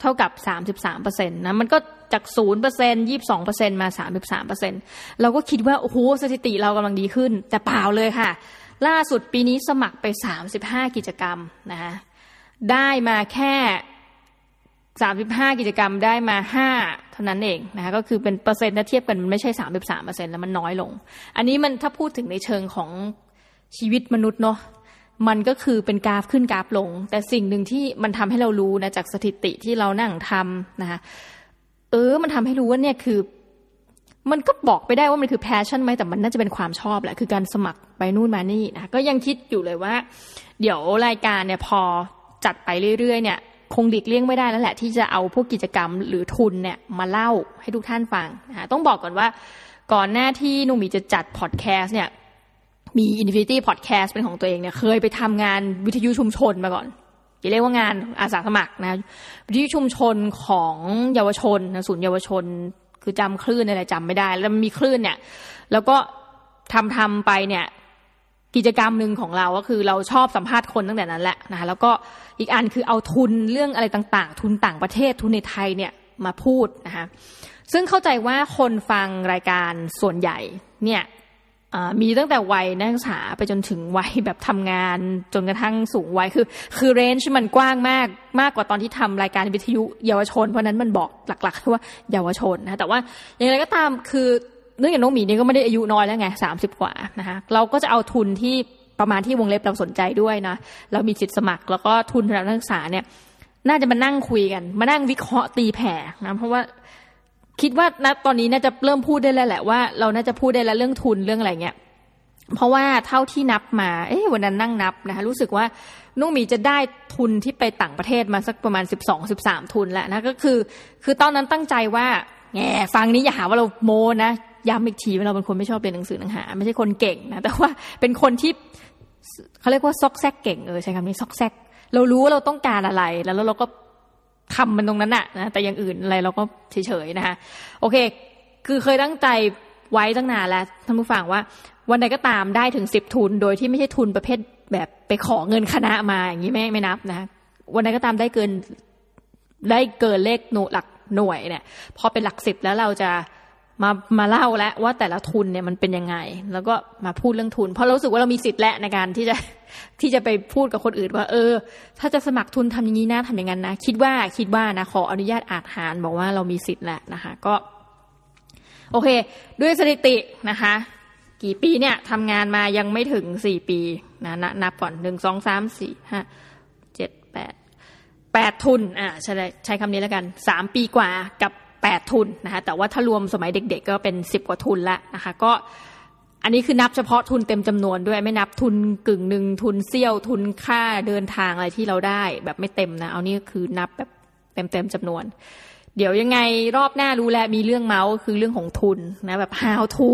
เท่ากับสามสิบสามเปอร์เซ็นต์นะมันก็จากศูนย์เปอร์เซ็นยี่บสองเปอร์เซ็นมาสามสิบสามเปอร์เซ็นเราก็คิดว่า โอ้โหสถิติเรากำลังดีขึ้น แต่เปล่าเลยค่ะ ล่าสุดปีนี้สมัครไปสามสิบห้ากิจกรรมนะคะได้มาแค่สามสิบห้ากิจกรรมได้มาห้าเท่านั้นเองนะคะก็คือเป็นเปอร์เซ็นต์ถ้าเทียบกันมันไม่ใช่สามสิบสามเปอร์เซ็นต์แล้วมันน้อยลง อันนี้มันถ้าพูดถึงในเชิงของชีวิตมนุษย์เนาะมันก็คือเป็นกราฟขึ้นกราฟลง แต่สิ่งหนึ่งที่มันทำให้เรารู้นะจากสถิติที่เรานั่งทำนะคะเออ มันทำให้รู้ว่าเนี่ยคือ มันก็บอกไปได้ว่ามันคือ passion ไหมแต่มันน่าจะเป็นความชอบแหละคือการสมัคร ไปนู่นมานี่นะก็ยังคิดอยู่เลยว่า เดี๋ยวรายการเนี่ยพอจัดไปเรื่อยๆเนี่ยคงดิกเลี่ยงไม่ได้แล้วแหละ ที่จะเอาพวกกิจกรรมหรือทุนเนี่ยมาเล่าให้ทุกท่านฟังนะต้องบอกก่อนว่าก่อนหน้าที่นุ่มีจะจัดพอดแคสต์เนี่ยมี Infinity Podcast เป็นของตัวเองเนี่ยเคยไปทำงานวิทยุชุมชนมาก่อนอย่าเรียกว่างานอาสาสมัครนะวิทยุชุมชนของเยาวชนนะศูนย์เยาวชน คือจำคลื่นอะไรจำไม่ได้ แล้วมีคลื่นเนี่ย แล้วก็ทำทำไปเนี่ย กิจกรรมหนึ่งของเราก็คือเราชอบสัมภาษณ์คนตั้งแต่นั้นแหละนะคะแล้วก็อีกอันคือเอาทุนเรื่องอะไรต่างๆ ทุนต่างประเทศทุนในไทยเนี่ยมาพูดนะคะซึ่งเข้าใจว่าคนฟังรายการส่วนใหญ่เนี่ยมีตั้งแต่วัยนักศึกษาไปจนถึงวัยแบบทำงานจนกระทั่งสูงวัยคือ คือเรนจ์มันกว้างมากมากกว่าตอนที่ทำรายการวิทยุเยาวชน เพราะนั้นมันบอกหลักๆว่าเยาวชนนะแต่ว่าอย่างไรก็ตามคือ เนื่องจากน้องหมีนี่ก็ไม่ได้อายุน้อยแล้วไงสามสิบกว่านะคะเราก็จะเอาทุนที่ประมาณที่วงเล็บเราสนใจด้วยนะเรามีสิทธิสมัคร แล้วก็ทุนสำหรับนักศึกษาเนี่ย น่าจะมานั่งคุยกัน มานั่งวิเคราะห์ตีแผ่นะเพราะว่าคิดว่าณตอนนี้น่าจะเริ่มพูดได้แล้วแหละว่าเราน่าจะพูดได้แล้วเรื่องทุนเรื่องอะไรเงี้ยเพราะว่าเท่าที่นับมา เอ๊ะวันนั้นนั่งนับนะคะรู้สึกว่านุ่งมีจะได้ทุนที่ไปต่างประเทศมาสักประมาณสิบสองสิบสามทุนแล้วนะก็คือ คือตอนนั้นตั้งใจว่าแงฟังนี้อย่าหาว่าเราโมนะ ย้ำอีกทีว่าเราเป็นคนไม่ชอบเรียนหนังสือหนังหา ไม่ใช่คนเก่งนะแต่ว่าเป็นคนที่เขาเรียกว่าซอกแซกเก่งเออใช้คำนี้ซอกแซก เรารู้ว่าเราต้องการอะไร แล้วเราก็ทำมันตรงนั้นอะนะแต่อย่างอื่นอะไรเราก็เฉยๆนะคะโอเค คือเคยตั้งใจไว้ตั้งนานแล้วท่านผู้ฟังว่า วันใดก็ตามได้ถึงสิบทุน โดยที่ไม่ใช่ทุนประเภทแบบไปขอเงินคณะมาอย่างนี้ไม่ไม่นับนะวันใดก็ตามได้เกินได้เกินเลขหน่หลักหน่วยเนี่ย พอเป็นหลักสิบแล้วเราจะ มามาเล่าแล้วว่าแต่ละทุนเนี่ยมันเป็นยังไง แล้วก็มาพูดเรื่องทุน เพราะเราสึกว่าเรามีสิทธิ์และในการที่จะที่จะไปพูดกับคนอื่นว่า เออ ถ้าจะสมัครทุนทำอย่างนี้นะทำอย่างนั้นนะคิดว่าคิดว่านะขออนุญาตอาจหารบอกว่าเรามีสิทธิ์แหละนะคะก็ โอเค ด้วยสถิตินะคะ กี่ปีเนี่ยทำงานมายังไม่ถึงสี่ปีนะนับก่อนหนึ่งสองสามสี่ห้าเจ็ดแปดแปดทุนอ่าใช้ใช้คำนี้แล้วกันสามปีกว่ากับ แปดทุนนะคะแต่ว่าถ้ารวมสมัยเด็ก ๆ ก็เป็นสิบกว่าทุนละนะคะก็อันนี้คือนับเฉพาะทุนเต็มจำนวนด้วยไม่นับทุนกึ่งหนึ่งทุนเซี่ยวทุนค่าเดินทางอะไรที่เราได้ แบบไม่เต็มนะ เอานี่คือนับแบบเต็มเต็มจำนวน เดี๋ยวยังไงรอบหน้ารู้แล้วมีเรื่องเมาท์คือเรื่องของทุนนะแบบ how to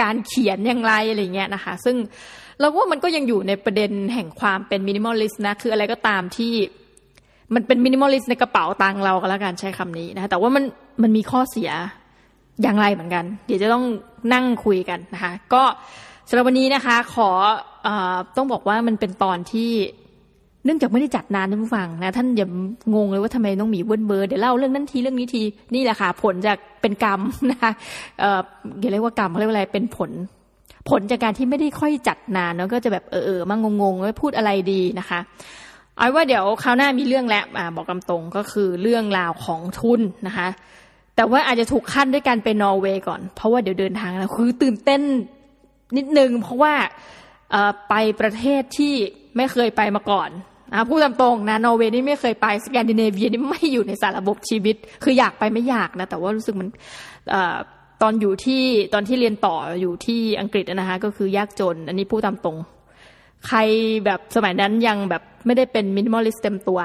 การเขียนอย่างไรอะไรเงี้ยนะคะ ซึ่งเราว่ามันก็ยังอยู่ในประเด็นแห่งความเป็น minimalist นะคืออะไรก็ตามที่ มันเป็น minimalist ในกระเป๋าตังเราก็แล้วกันใช้คำนี้นะแต่ว่ามันมันมีข้อเสียอย่างไรเหมือนกัน เดี๋ยวจะต้องนั่งคุยกันนะคะ ก็สำหรับวันนี้นะคะ ขออต้องบอกว่ามันเป็นตอนที่เนื่องจากไม่ได้จัดนานท่านผู้ฟังนะท่านอย่างงเลยว่าทำไมต้องมีเวิร์นเบอร์เดี๋ยวเล่าเรื่องนั้นทีเรื่องนี้ทีนี่แหละค่ะผลจากเป็นกรรมนะคะเอ่อเรียกว่ากรรมเขาเรียกว่าอะไรเป็นผล ผลจากการที่ไม่ได้ค่อยจัดนานเนาะก็จะแบบเออเออมางงงว่าพูดอะไรดีนะคะ เอาว่าเดี๋ยวคราวหน้ามีเรื่องแล้วบอกตรงก็คือเรื่องราวของทุนนะคะ แต่ว่าอาจจะถูกคั่นด้วยการไปนอร์เวย์ก่อน เพราะว่าเดี๋ยวเดินทางแล้วคือตื่นเต้นนิดนึง เพราะว่าไปประเทศที่ไม่เคยไปมาก่อนนะพูดตามตรงนะนอร์เวย์นี่ไม่เคยไปสแกนดิเนเวียนี่ไม่อยู่ในสารระบบชีวิต คืออยากไปไม่อยากนะแต่ว่ารู้สึกมันอตอนอยู่ที่ตอนที่เรียนต่ออยู่ที่อังกฤษนะคะก็คือยากจน อันนี้พูดตามตรง ใครแบบสมัยนั้นยังแบบไม่ได้เป็น minimalist เต็มตัว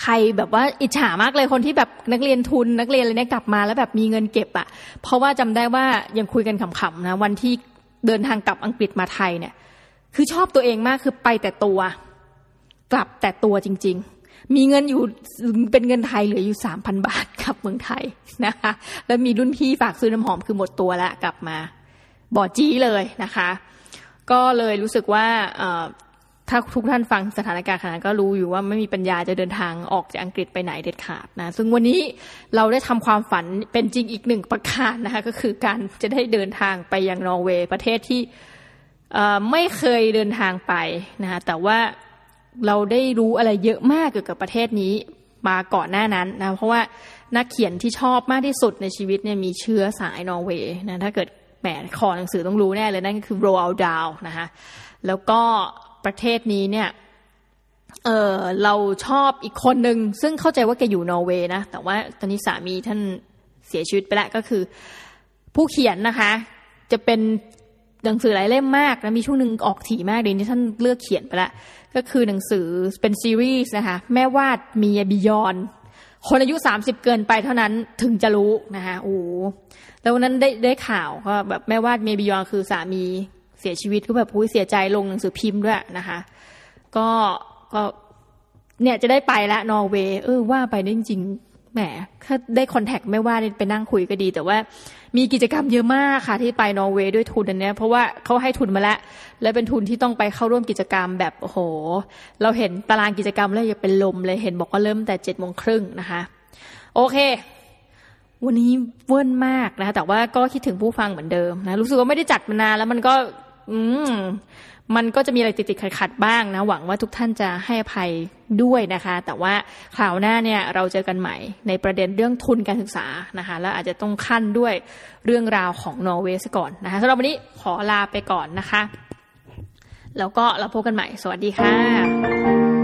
ใครแบบว่าอิจฉามากเลยคนที่แบบนักเรียนทุนนักเรียนอะไรเนี่ยกลับมาแล้วแบบมีเงินเก็บอะเพราะว่าจำได้ว่ายังคุยกันขำๆนะวันที่เดินทางกลับอังกฤษมาไทยเนี่ย คือชอบตัวเองมากคือไปแต่ตัว กลับแต่ตัวจริง ๆมีเงินอยู่เป็นเงินไทยเหลืออยู่สามพันบาทกลับเมืองไทยนะคะ แล้วมีรุ่นพี่ฝากซื้อน้ำหอมคือหมดตัวแล้วกลับมา บอจี้เลยนะคะ ก็เลยรู้สึกว่าถ้าทุกท่านฟังสถานการณ์ขนาดก็รู้อยู่ว่าไม่มีปัญญาจะเดินทางออกจากอังกฤษไปไหนเด็ดขาดนะซึ่งวันนี้เราได้ทำความฝันเป็นจริงอีกหนึ่งประการนะคะก็คือการจะได้เดินทางไปยังนอร์เวย์ประเทศที่ไม่เคยเดินทางไปนะคะแต่ว่าเราได้รู้อะไรเยอะมากเกี่ยวกับประเทศนี้มาก่อนหน้านั้นนะเพราะว่านักเขียนที่ชอบมากที่สุดในชีวิตเนี่ยมีเชื้อสายนอร์เวย์นะถ้าเกิด แหมคอหนังสือต้องรู้แน่เลยนั่นก็คือ Roald Dahl นะคะแล้วก็ประเทศนี้เนี่ยเออเราชอบอีกคนหนึ่งซึ่งเข้าใจว่าแกอยู่นอร์เวย์นะ แต่ว่าตอนนี้สามีท่านเสียชีวิตไปแล้วก็คือ ผู้เขียนนะคะ จะเป็นหนังสือหลายเล่มมากนะมีช่วงหนึ่งออกถี่มากเดี๋ยวนี้ท่านเลือกเขียนไปแล้วก็คือหนังสือเป็นซีรีส์นะคะ แม่วาดมีบิยอน คนอายุสามสิบเกินไปเท่านั้นถึงจะรู้นะคะโอ้แล้ววันนั้นได้ได้ข่าวก็แบบแม่วาดเมบิยองคือสามีเสียชีวิตก็แบบอุ้ยเสียใจลงหนังสือพิมพ์ด้วยนะคะ ก็ก็เนี่ยจะได้ไปละนอร์เวย์เออว่าไปได้จริงแหมถ้าได้คอนแทคไม่ว่าไปนั่งคุยก็ดี แต่ว่า มีกิจกรรมเยอะมากค่ะที่ไปนอร์เวย์ด้วยทุนอันนี้เพราะว่าเขาให้ทุนมาแล้ว และเป็นทุนที่ต้องไปเข้าร่วมกิจกรรมแบบโอ้โห เราเห็นตารางกิจกรรมแล้วอย่าเป็นลมเลยเห็นบอกว่าเริ่มแต่เจ็ดโมงครึ่งนะคะ โอเค วันนี้เวิ้นมากนะแต่ว่าก็คิดถึงผู้ฟังเหมือนเดิมนะรู้สึกว่าไม่ได้จัดมานานแล้วมันก็ อืม มันก็จะมีอะไรติดติดขัดขัดบ้างนะ หวังว่าทุกท่านจะให้อภัยด้วยนะคะ แต่ว่าคราวหน้าเนี่ยเราเจอกันใหม่ในประเด็นเรื่องทุนการศึกษานะคะ แล้วอาจจะต้องขั้นด้วยเรื่องราวของนอร์เวย์ก่อนนะคะสำหรับวันนี้ขอลาไปก่อนนะคะ แล้วก็เราพบกันใหม่ สวัสดีค่ะ